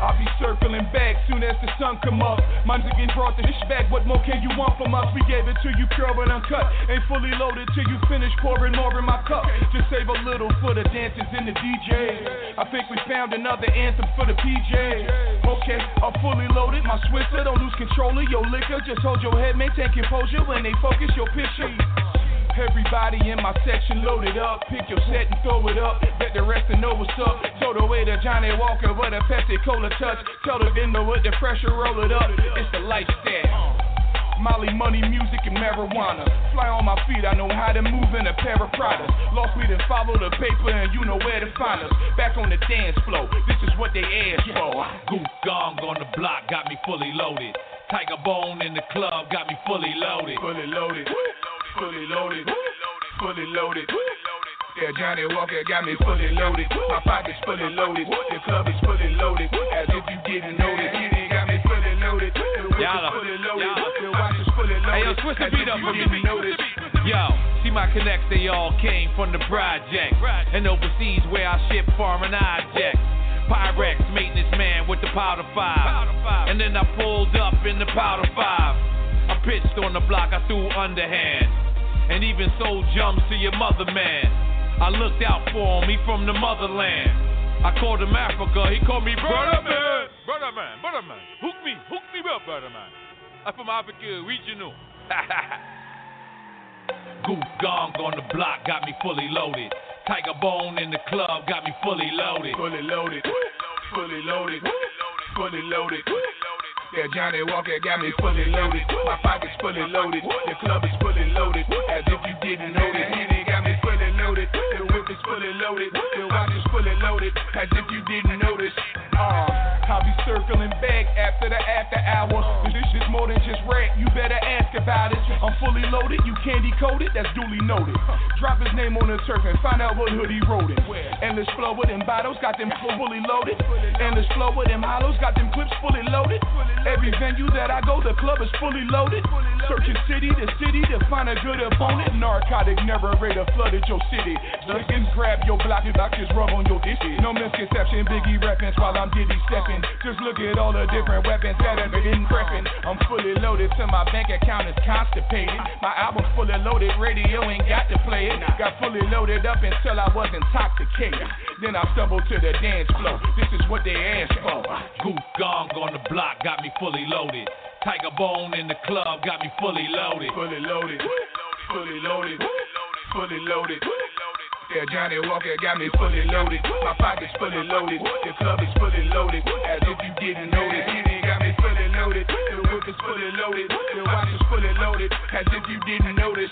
I'll be circling back soon as the sun come up. Mine's again brought the dish back. What more can you want from us? We gave it to you pure but uncut. Ain't fully loaded till you finish pouring more in my cup. Just save a little for the dancers and the DJs. I think we found another anthem for the PJs. Okay, I'm fully loaded. My Swiffer don't lose control of your liquor. Just hold your head, maintain composure when they focus your picture. Everybody in my section loaded up. Pick your set and throw it up. Let the rest of know what's up. Throw the way to Johnnie Walker with a Pepsi Cola touch. Tell the vendor with the pressure, roll it up. It's the lifestyle. Molly, money, music, and marijuana. Fly on my feet, I know how to move in a pair of Pradas. Lost me, then follow the paper, and you know where to find us. Back on the dance floor, this is what they asked for. Goose gong on the block got me fully loaded. Tiger Bone in the club got me fully loaded. Fully loaded, fully loaded, fully loaded. Yeah, Johnnie Walker got me fully loaded. My pockets fully loaded. The club is fully loaded. As if you didn't notice. He got me fully loaded. The Yalla, fully loaded. The watch is fully loaded. Hey, yo, switch the beat up for me. Yo, see my connects, they all came from the project. And overseas where I ship foreign objects. Pyrex, maintenance man with the powder five. And then I pulled up in the powder five. I pitched on the block, I threw underhand. And even sold jumps to your mother man. I looked out for him, he from the motherland. I called him Africa, he called me brother man. Brother man, brother man. Hook me, hook me up, brother man. I'm from Africa, regional. Goose gong on the block got me fully loaded. Tiger bone in the club got me fully loaded. Fully loaded, fully loaded, fully loaded. Yeah, Johnnie Walker got me fully loaded. My pockets fully loaded. The club is fully loaded. As if you didn't know that. Henny got me fully loaded. The whip is fully loaded. The watch is fully loaded. As if you didn't notice. Uh, I'll be circling back after the after hour. This is more than just rap. You better ask about it. I'm fully loaded. You can't decode it. That's duly noted. Drop his name on the turf and find out what hood he wrote it. Endless flow with them bottles. Got them fully loaded. Endless flow with them hollows. Got them clips fully loaded. Every venue that I go, the club is fully loaded. Searching city to city to find a good opponent. Narcotic narrator flooded your city. Chickens grab your block, your block just rub on your dishes. No misconception, Biggie reference while I'm diddy stepping. Just look at all the different weapons that have been prepping. I'm fully loaded till my bank account is constipated. My album's fully loaded, radio ain't got to play it. Got fully loaded up until I was intoxicated. Then I stumbled to the dance floor. This is what they asked for. Goose gong on the block got me fully loaded. Tiger bone in the club got me fully loaded. Fully loaded, fully loaded, fully loaded. Yeah, Johnnie Walker got me fully loaded. My pockets fully loaded. The club is fully loaded. As if you didn't that. Henny got me fully loaded. The whip is fully loaded. The watch is fully loaded. As if you didn't notice.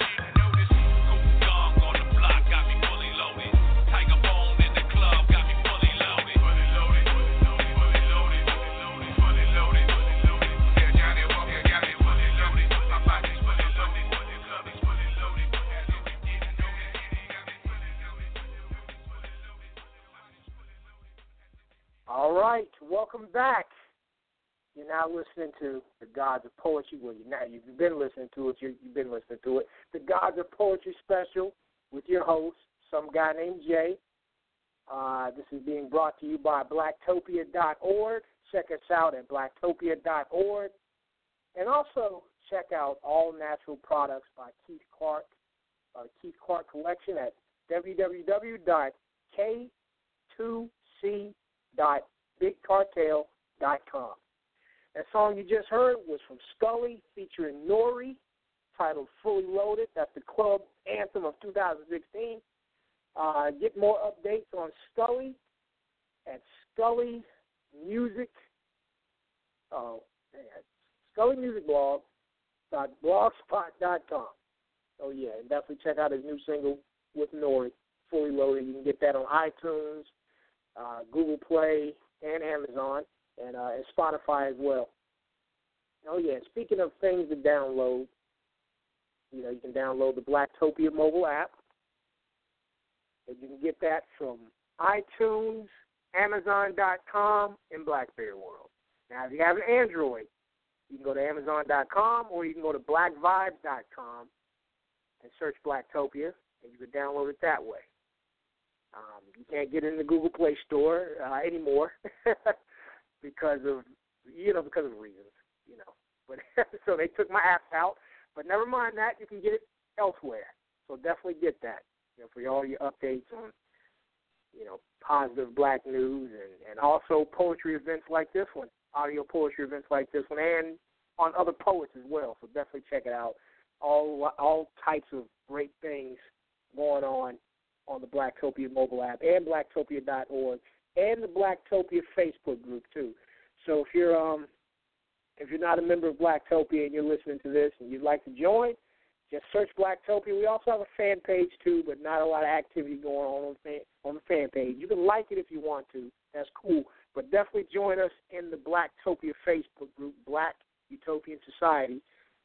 Welcome back. You're now listening to the Gods of Poetry. Well, you now you've been listening to it. You, you've been listening to it. The Gods of Poetry special with your host, some guy named Jay. Uh, this is being brought to you by Blacktopia.org. Check us out at Blacktopia.org, and also check out all natural products by Keith Clark, uh, Keith Clark Collection at www.k2c.bigcartel.com. That song you just heard was from Scully featuring Nori, titled Fully Loaded. That's the club anthem of 2016. Uh, get more updates on Scully at Scully Music. Oh. Scully Music Blog blogspot.com. Oh yeah, and definitely check out his new single with Nori, Fully Loaded. You can get that on iTunes, uh, Google Play, and Amazon, and, uh, and Spotify as well. Oh yeah, speaking of things to download, you know, you can download the Blacktopia mobile app. And you can get that from iTunes, Amazon.com, and BlackBerry World. Now, if you have an Android, you can go to Amazon.com or you can go to BlackVibes.com and search Blacktopia, and you can download it that way. Um, you can't get in the Google Play Store uh, anymore because of you know because of reasons, you know. But so they took my apps out, but never mind that. You can get it elsewhere. So definitely get that. You know, for all your updates on you know positive Black news and and also poetry events like this one, audio poetry events like this one, and on other poets as well. So definitely check it out. All all types of great things going on on the Blacktopia mobile app and blacktopia.org and the Blacktopia Facebook group too. So if you're um if you're not a member of Blacktopia and you're listening to this and you'd like to join, just search Blacktopia. We also have a fan page too, but not a lot of activity going on on, fan, on the fan page. You can like it if you want to. That's cool. But definitely join us in the Blacktopia Facebook group, Black Utopian Society.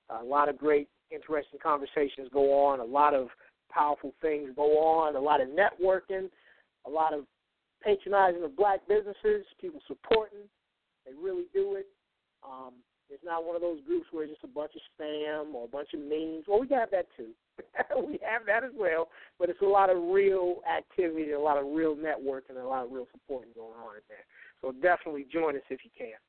a lot of great, interesting conversations go on. A lot of powerful things go on. A lot of networking. A lot of patronizing of black businesses. People supporting. They really do it. Um, it's not one of those groups where it's just a bunch of spam or a bunch of memes. Well, we have that too. we have that as well. But it's a lot of real activity, a lot of real networking, and a lot of real supporting going on in there. So definitely join us if you can.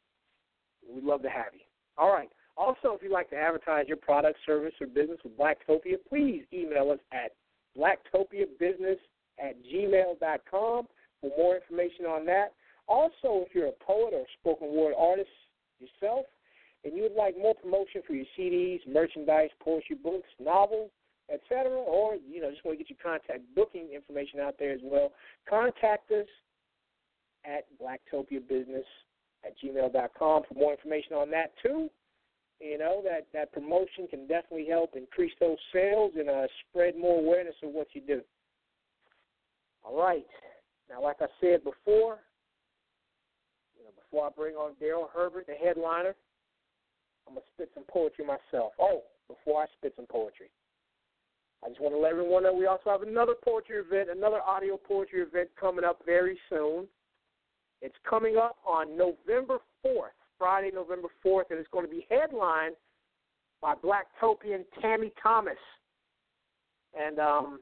We'd love to have you. All right. Also, if you'd like to advertise your product, service, or business with Blacktopia, please email us at blacktopiabusiness at gmail.com for more information on that. Also, if you're a poet or spoken word artist yourself, and you would like more promotion for your CDs, merchandise, poetry books, novels, etc., or you know just want to get your contact booking information out there as well, contact us at blacktopiabusiness at gmail.com for more information on that too. You know that that promotion can definitely help increase those sales and uh, spread more awareness of what you do. All right. Now, like I said before, you know, before I bring on Darrell Herbert, the headliner, I'm gonna spit some poetry myself. Oh, before I spit some poetry, I just want to let everyone know we also have another poetry event, another audio poetry event coming up very soon. It's coming up on November 4th, Friday, November 4th, and it's going to be headlined by Blacktopian Tammy Thomas. And um,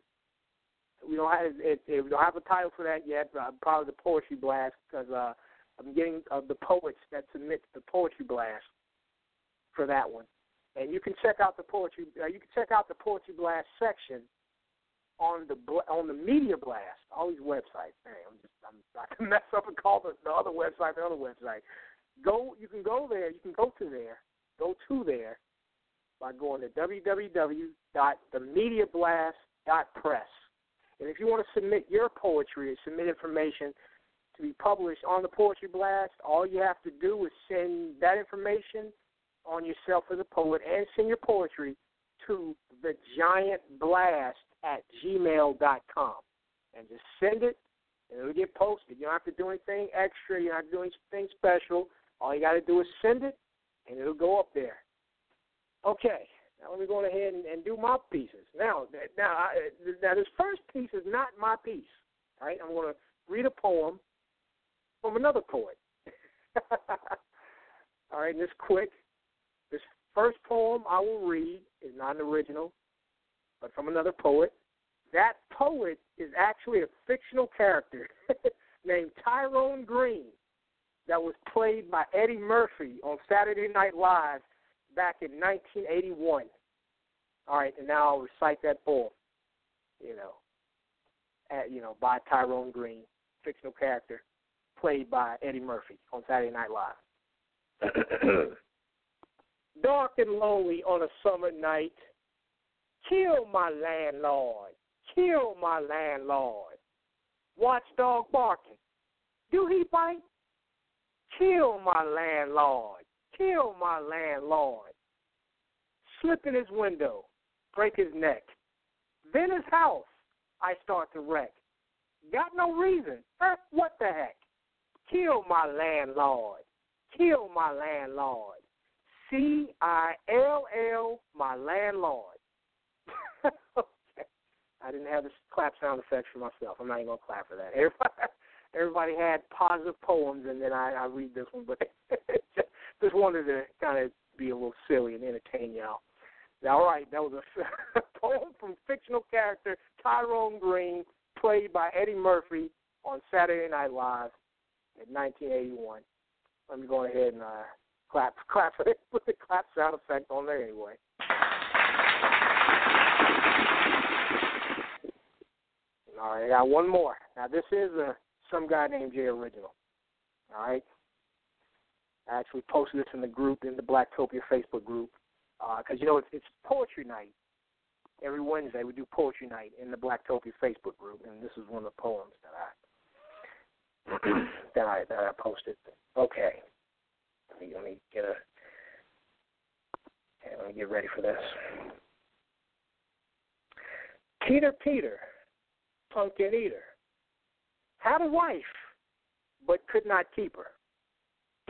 we don't have it, it, we don't have a title for that yet. But probably the poetry blast because uh, I'm getting uh, the poets that submit the poetry blast for that one. And you can check out the poetry. Uh, you can check out the poetry blast section on the on the media blast. All these websites. Man, I'm just I'm, I can mess up and call the, the other website the other website. Go. You can go there. You can go to there. Go to there by going to www.themediablast.press. And if you want to submit your poetry or submit information to be published on the Poetry Blast, all you have to do is send that information on yourself as a poet and send your poetry to the giant blast at gmail.com. And just send it and it'll get posted. You don't have to do anything extra, you don't have to do anything special. All you got to do is send it and it'll go up there. Okay, now let me go ahead and, and do my pieces. Now, now, I, now this first piece is not my piece. Right, I'm going to read a poem from another poet. all right, and this quick. This first poem I will read is not an original, but from another poet. That poet is actually a fictional character named Tyrone Green that was played by Eddie Murphy on Saturday Night Live back in 1981. All right, and now I'll recite that poem. You know, at, you know, by Tyrone Green, fictional character, played by Eddie Murphy on Saturday Night Live. Dark and lonely on a summer night. Kill my landlord. Kill my landlord. Watchdog barking. Do he bite? Kill my landlord. Kill my landlord. Slip in his window. Break his neck. Then his house I start to wreck. Got no reason. What the heck? Kill my landlord. Kill my landlord. C I L L, my landlord. okay. I didn't have the clap sound effects for myself. I'm not even gonna clap for that. Everybody, everybody had positive poems, and then I, I read this one, but just wanted to kind of be a little silly and entertain y'all. All right, that was a poem from fictional character Tyrone Green, played by Eddie Murphy on Saturday Night Live in 1981. Let me go ahead and uh, clap, clap, put the clap sound effect on there anyway. All right, I got one more. Now this is a some guy named Jay Original. All right. I actually posted this in the group in the Blacktopia Facebook group because uh, you know it's, it's poetry night every Wednesday. We do poetry night in the Blacktopia Facebook group, and this is one of the poems that I that I that I posted. Okay, let me let me get a okay, let me get ready for this. Peter Peter, pumpkin eater, had a wife, but could not keep her.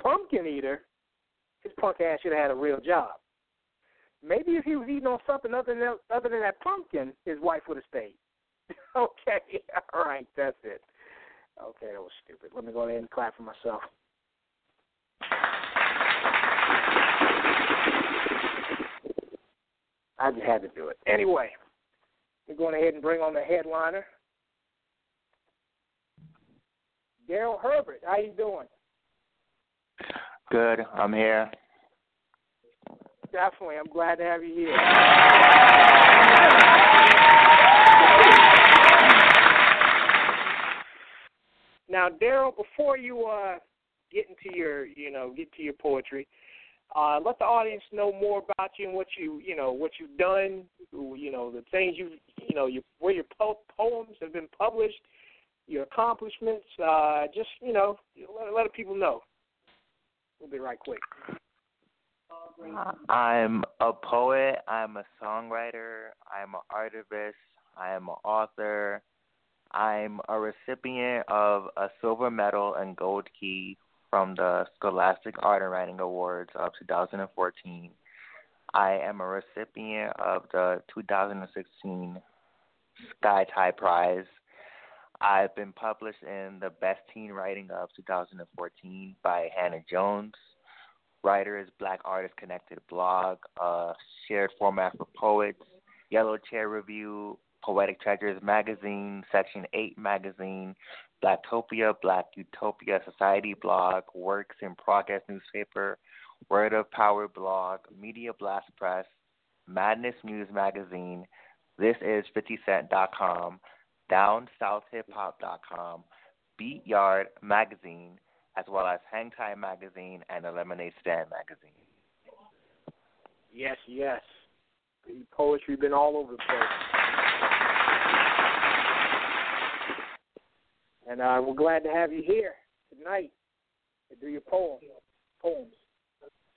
Pumpkin eater, his punk ass should have had a real job. Maybe if he was eating on something other than other than that pumpkin, his wife would have stayed. okay, all right, that's it. Okay, that was stupid. Let me go ahead and clap for myself. I just had to do it. Anyway, we're going ahead and bring on the headliner. Darrell Herbert, how you doing? Good, I'm here. Definitely, I'm glad to have you here. Now, Darrell, before you uh, get into your, you know, get to your poetry, uh, let the audience know more about you and what you, you know, what you've done. You know, the things you, you know, your, where your po- poems have been published, your accomplishments. Uh, just, you know, let, let people know. We'll be right quick. I'm a poet. I'm a songwriter. I'm an artivist. I am an author. I'm a recipient of a silver medal and gold key from the Scholastic Art and Writing Awards of 2014. I am a recipient of the 2016 Sky Tie Prize. I've been published in the Best Teen Writing of 2014 by Hannah Jones. Writers Black Artists Connected blog, shared format for poets, Yellow Chair Review, Poetic Treasures magazine, Section 8 magazine, Blacktopia, Black Utopia Society blog, Works in Progress newspaper, Word of Power blog, Media Blast Press, Madness News magazine, This is 50cent.com, DownSouthHipHop.com, Beat Yard magazine, as well as Hang Time magazine and the Lemonade Stand magazine. Yes, yes. The poetry been all over the place. And uh, we're glad to have you here tonight to do your poem, poems.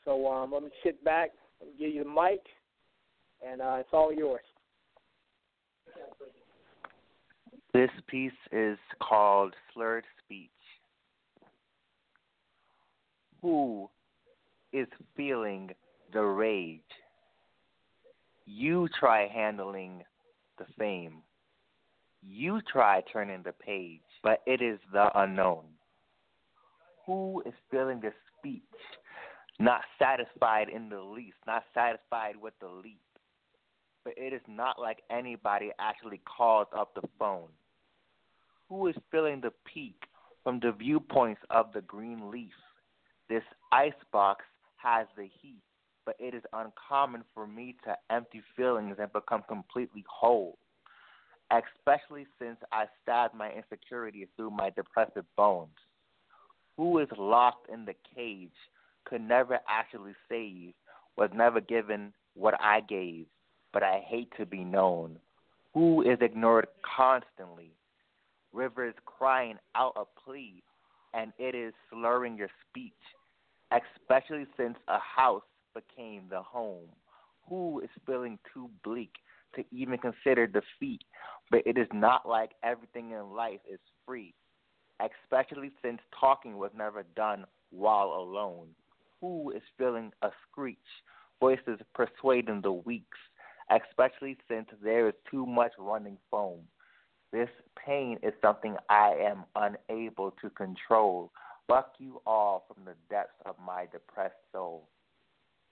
So um, let me sit back, let me give you the mic, and uh, it's all yours. This piece is called Slurred Speech. Who is feeling the rage? You try handling the fame. You try turning the page, but it is the unknown. Who is feeling the speech? Not satisfied in the least, not satisfied with the leap. But it is not like anybody actually calls up the phone. Who is feeling the peak from the viewpoints of the green leaf? This icebox has the heat, but it is uncommon for me to empty feelings and become completely whole, especially since I stabbed my insecurity through my depressive bones. Who is locked in the cage, could never actually save, was never given what I gave, but I hate to be known. Who is ignored constantly? Rivers crying out a plea, and it is slurring your speech especially since a house became the home. Who is feeling too bleak to even consider defeat? But it is not like everything in life is free, especially since talking was never done while alone. Who is feeling a screech? Voices persuading the weaks, especially since there is too much running foam. This pain is something I am unable to control. Buck you all from the depths of my depressed soul.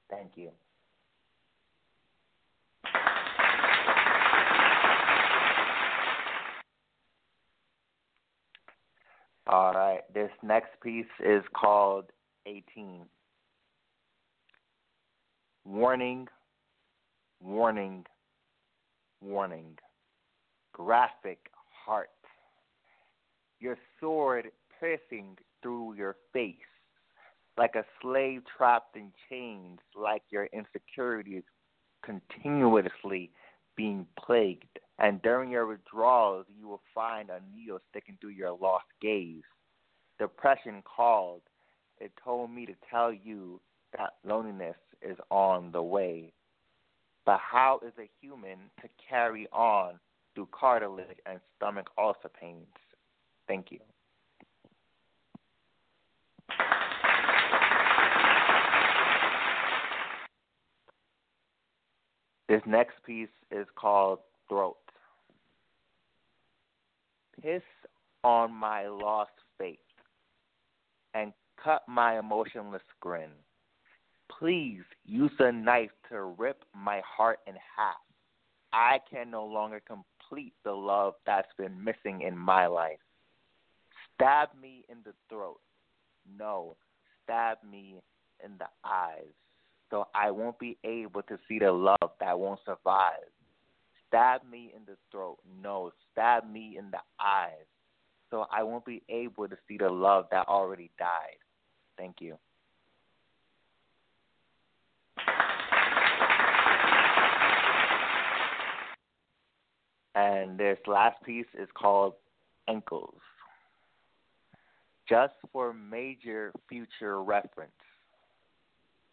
Thank you. All right, this next piece is called 18. Warning, warning, warning. Graphic heart. Your sword piercing through your face, like a slave trapped in chains, like your insecurities continuously being plagued. And during your withdrawals, you will find a needle sticking through your lost gaze. Depression called. It told me to tell you that loneliness is on the way. But how is a human to carry on through cartilage and stomach ulcer pains? Thank you. This next piece is called Throat. Piss on my lost faith and cut my emotionless grin. Please use a knife to rip my heart in half. I can no longer complete the love that's been missing in my life. Stab me in the throat. No, stab me in the eyes so I won't be able to see the love that won't survive. Stab me in the throat. No, stab me in the eyes. so I won't be able to see the love that already died. Thank you. And this last piece is called Ankles. Just for major future reference,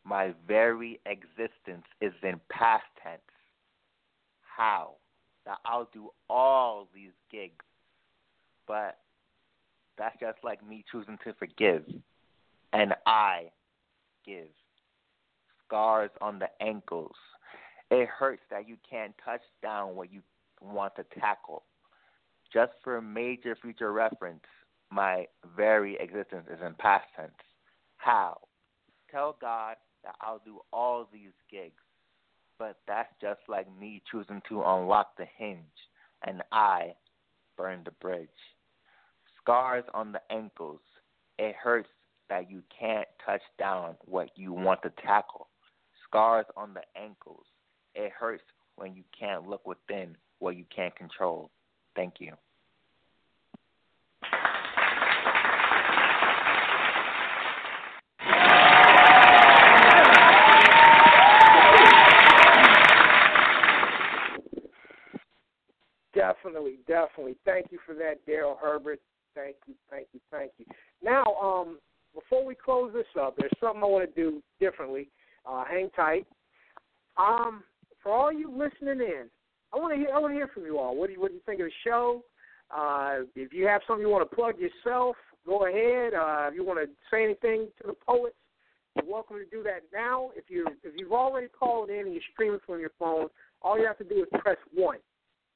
my very existence is in past tense. How? That I'll do all these gigs. But that's just like me choosing to forgive. And I give. Scars on the ankles. It hurts that you can't touch down what you want to tackle. Just for major future reference, my very existence is in past tense. How? Tell God that I'll do all these gigs, but that's just like me choosing to unlock the hinge, and I burn the bridge. Scars on the ankles. It hurts that you can't touch down what you want to tackle. Scars on the ankles. It hurts when you can't look within what you can't control. Thank you. Definitely, definitely. Thank you for that, Darrell Herbert. Thank you, thank you, thank you. Now, um, before we close this up, there's something I want to do differently. Uh, hang tight. Um, for all you listening in, I want to hear. I want to hear from you all. What do you What do you think of the show? Uh, if you have something you want to plug yourself, go ahead. Uh, if you want to say anything to the poets, you're welcome to do that now. If you if you've already called in and you're streaming from your phone, all you have to do is press one.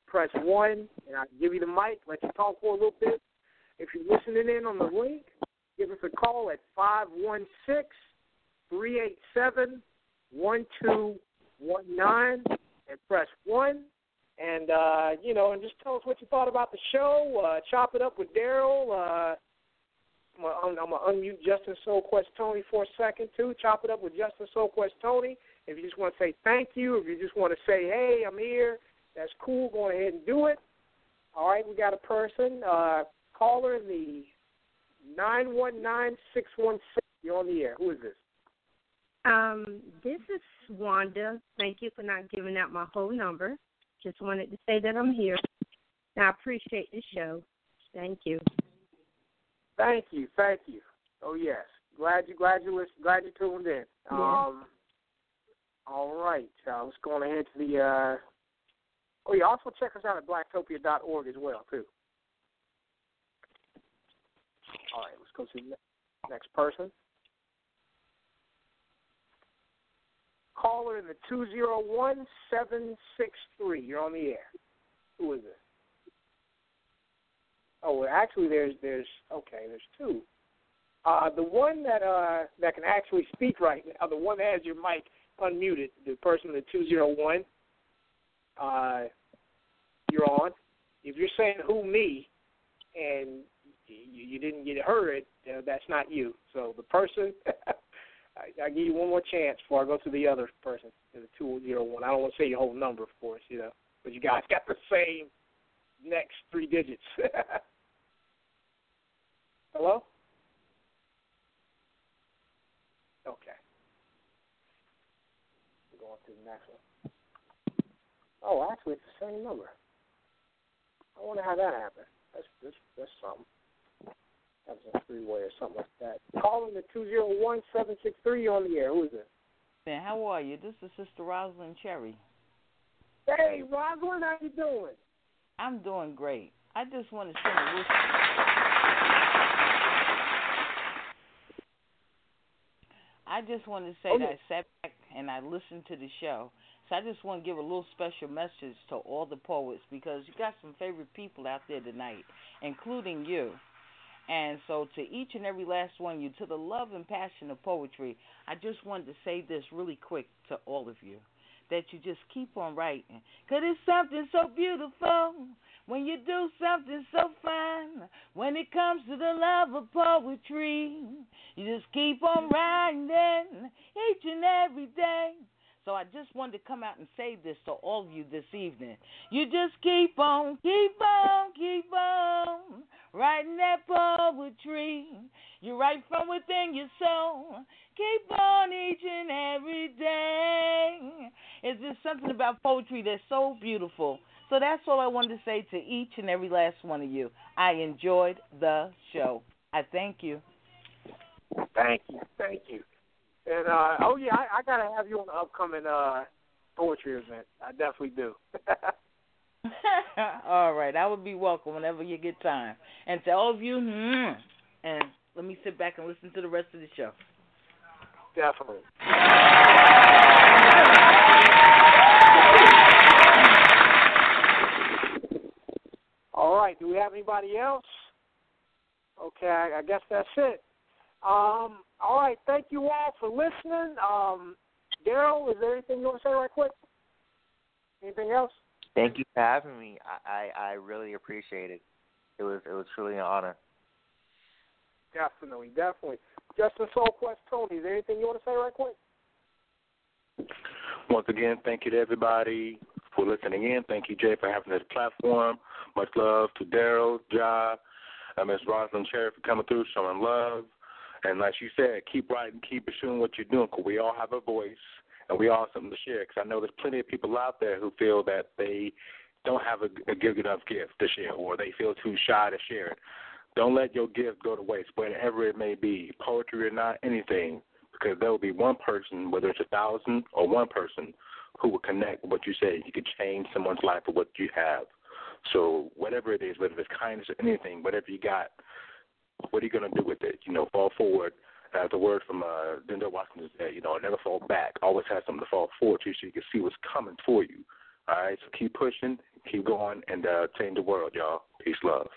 Press one, and I'll give you the mic. Let you talk for a little bit. If you're listening in on the link, give us a call at five one six three eight seven one two one nine and press one and uh, you know, and just tell us what you thought about the show. Uh, chop it up with Darrell. Uh, I'm gonna unmute Justin Soulquest Toney for a second too. Chop it up with Justin Soulquest Toney. If you just want to say thank you, if you just want to say, hey, I'm here, that's cool. Go ahead and do it. All right, we got a person. Uh, caller in the nine one nine six one six. You're on the air. Who is this? Um, this is Wanda. Thank you for not giving out my whole number. Just wanted to say that I'm here. And I appreciate the show. Thank you. Thank you, thank you. Oh yes, glad you glad you listen, glad you tuned in. Yeah. Um, all right, uh, let's go on ahead to the. Uh, oh yeah, also check us out at blacktopia.org as well too. All right, let's go to the next person. Caller in the two zero one seven six three. You're on the air. Who is it? Oh, well, actually, there's there's okay, there's two. Uh, the one that uh that can actually speak right now, the one that has your mic unmuted, the person in the two zero one. Uh, you're on. If you're saying who me, and you, you didn't get heard, uh, that's not you. So the person, I, I give you one more chance before I go to the other person, the two zero one. I don't want to say your whole number, of course, you know, but you guys got the same next three digits. Hello? Okay. We're going to the next one. Oh, actually, it's the same number. I wonder how that happened. That's that's that's something. That was a three way or something like that. Calling the two zero one seven six three on the air. Who is it? Man, how are you? This is Sister Rosalind Cherry. Hey, Rosalind, how you doing? I'm doing great. I just want to send a wish. I just want to say Oh, that. I sat back and I listened to the show. So I just want to give a little special message to all the poets because you got some favorite people out there tonight, including you. And so to each and every last one of you, to the love and passion of poetry, I just wanted to say this really quick to all of you. That you just keep on writing. Because it's something so beautiful when you do something so fine. When it comes to the love of poetry, you just keep on writing each and every day. So I just wanted to come out and say this to all of you this evening. You just keep on, keep on, keep on writing that poetry. You write from within your soul. Keep on each and every day. It's just something about poetry that's so beautiful. So that's all I wanted to say to each and every last one of you. I enjoyed the show. I thank you. Thank you, thank you. And uh, oh yeah, I, I gotta have you on the upcoming uh, poetry event. I definitely do. all right, I would be welcome whenever you get time. And to all of you, mm, and let me sit back and listen to the rest of the show. Definitely. All right. Do we have anybody else? Okay, I, I guess that's it. Um, all right. Thank you all for listening. Um, Darrell, is there anything you want to say right quick? Anything else? Thank you for having me. I, I, I really appreciate it. It was it was truly an honor. Definitely, definitely. Justin Soulquest Toney, is there anything you want to say right quick? Once again, thank you to everybody for listening in. Thank you, Jay, for having this platform. Much love to Darrell, Jah, uh, Miss Rosalind Cherry for coming through, showing love. And like you said, keep writing, keep pursuing what you're doing, because we all have a voice and we all have something to share. Because I know there's plenty of people out there who feel that they don't have a, a good enough gift to share, or they feel too shy to share it. Don't let your gift go to waste, whatever it may be, poetry or not, anything, because there will be one person, whether it's a thousand or one person, who will connect with what you say. You could change someone's life with what you have. So whatever it is, whether it's kindness or anything, whatever you got, what are you to do with it? You know, fall forward. As the word from uh, Denzel Washington said, you know, never fall back. Always have something to fall forward to so you can see what's coming for you. All right, so keep pushing, keep going, and uh, change the world, y'all. Peace, love.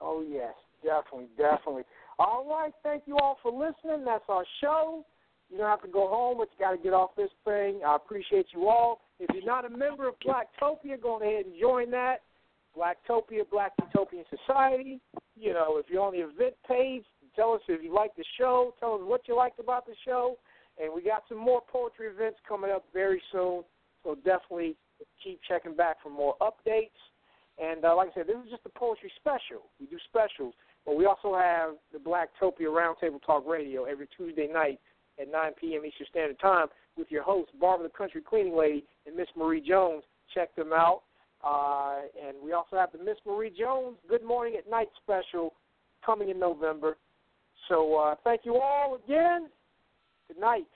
Oh yes, definitely, definitely. All right, thank you all for listening. That's our show. You don't have to go home, but you got to get off this thing. I appreciate you all. If you're not a member of Blacktopia, go ahead and join that. Blacktopia, Black Utopian Society. You know, if you're on the event page, tell us if you like the show. Tell us what you liked about the show. And we got some more poetry events coming up very soon. So definitely keep checking back for more updates. And uh, like I said, this is just a poetry special. We do specials, but we also have the Blacktopia Roundtable Talk Radio every Tuesday night at 9 p.m. Eastern Standard Time with your host, Barbara the Country Cleaning Lady, and Miss Marie Jones. Check them out. Uh, and we also have the Miss Marie Jones Good Morning at Night special coming in November. So uh, thank you all again. Good night.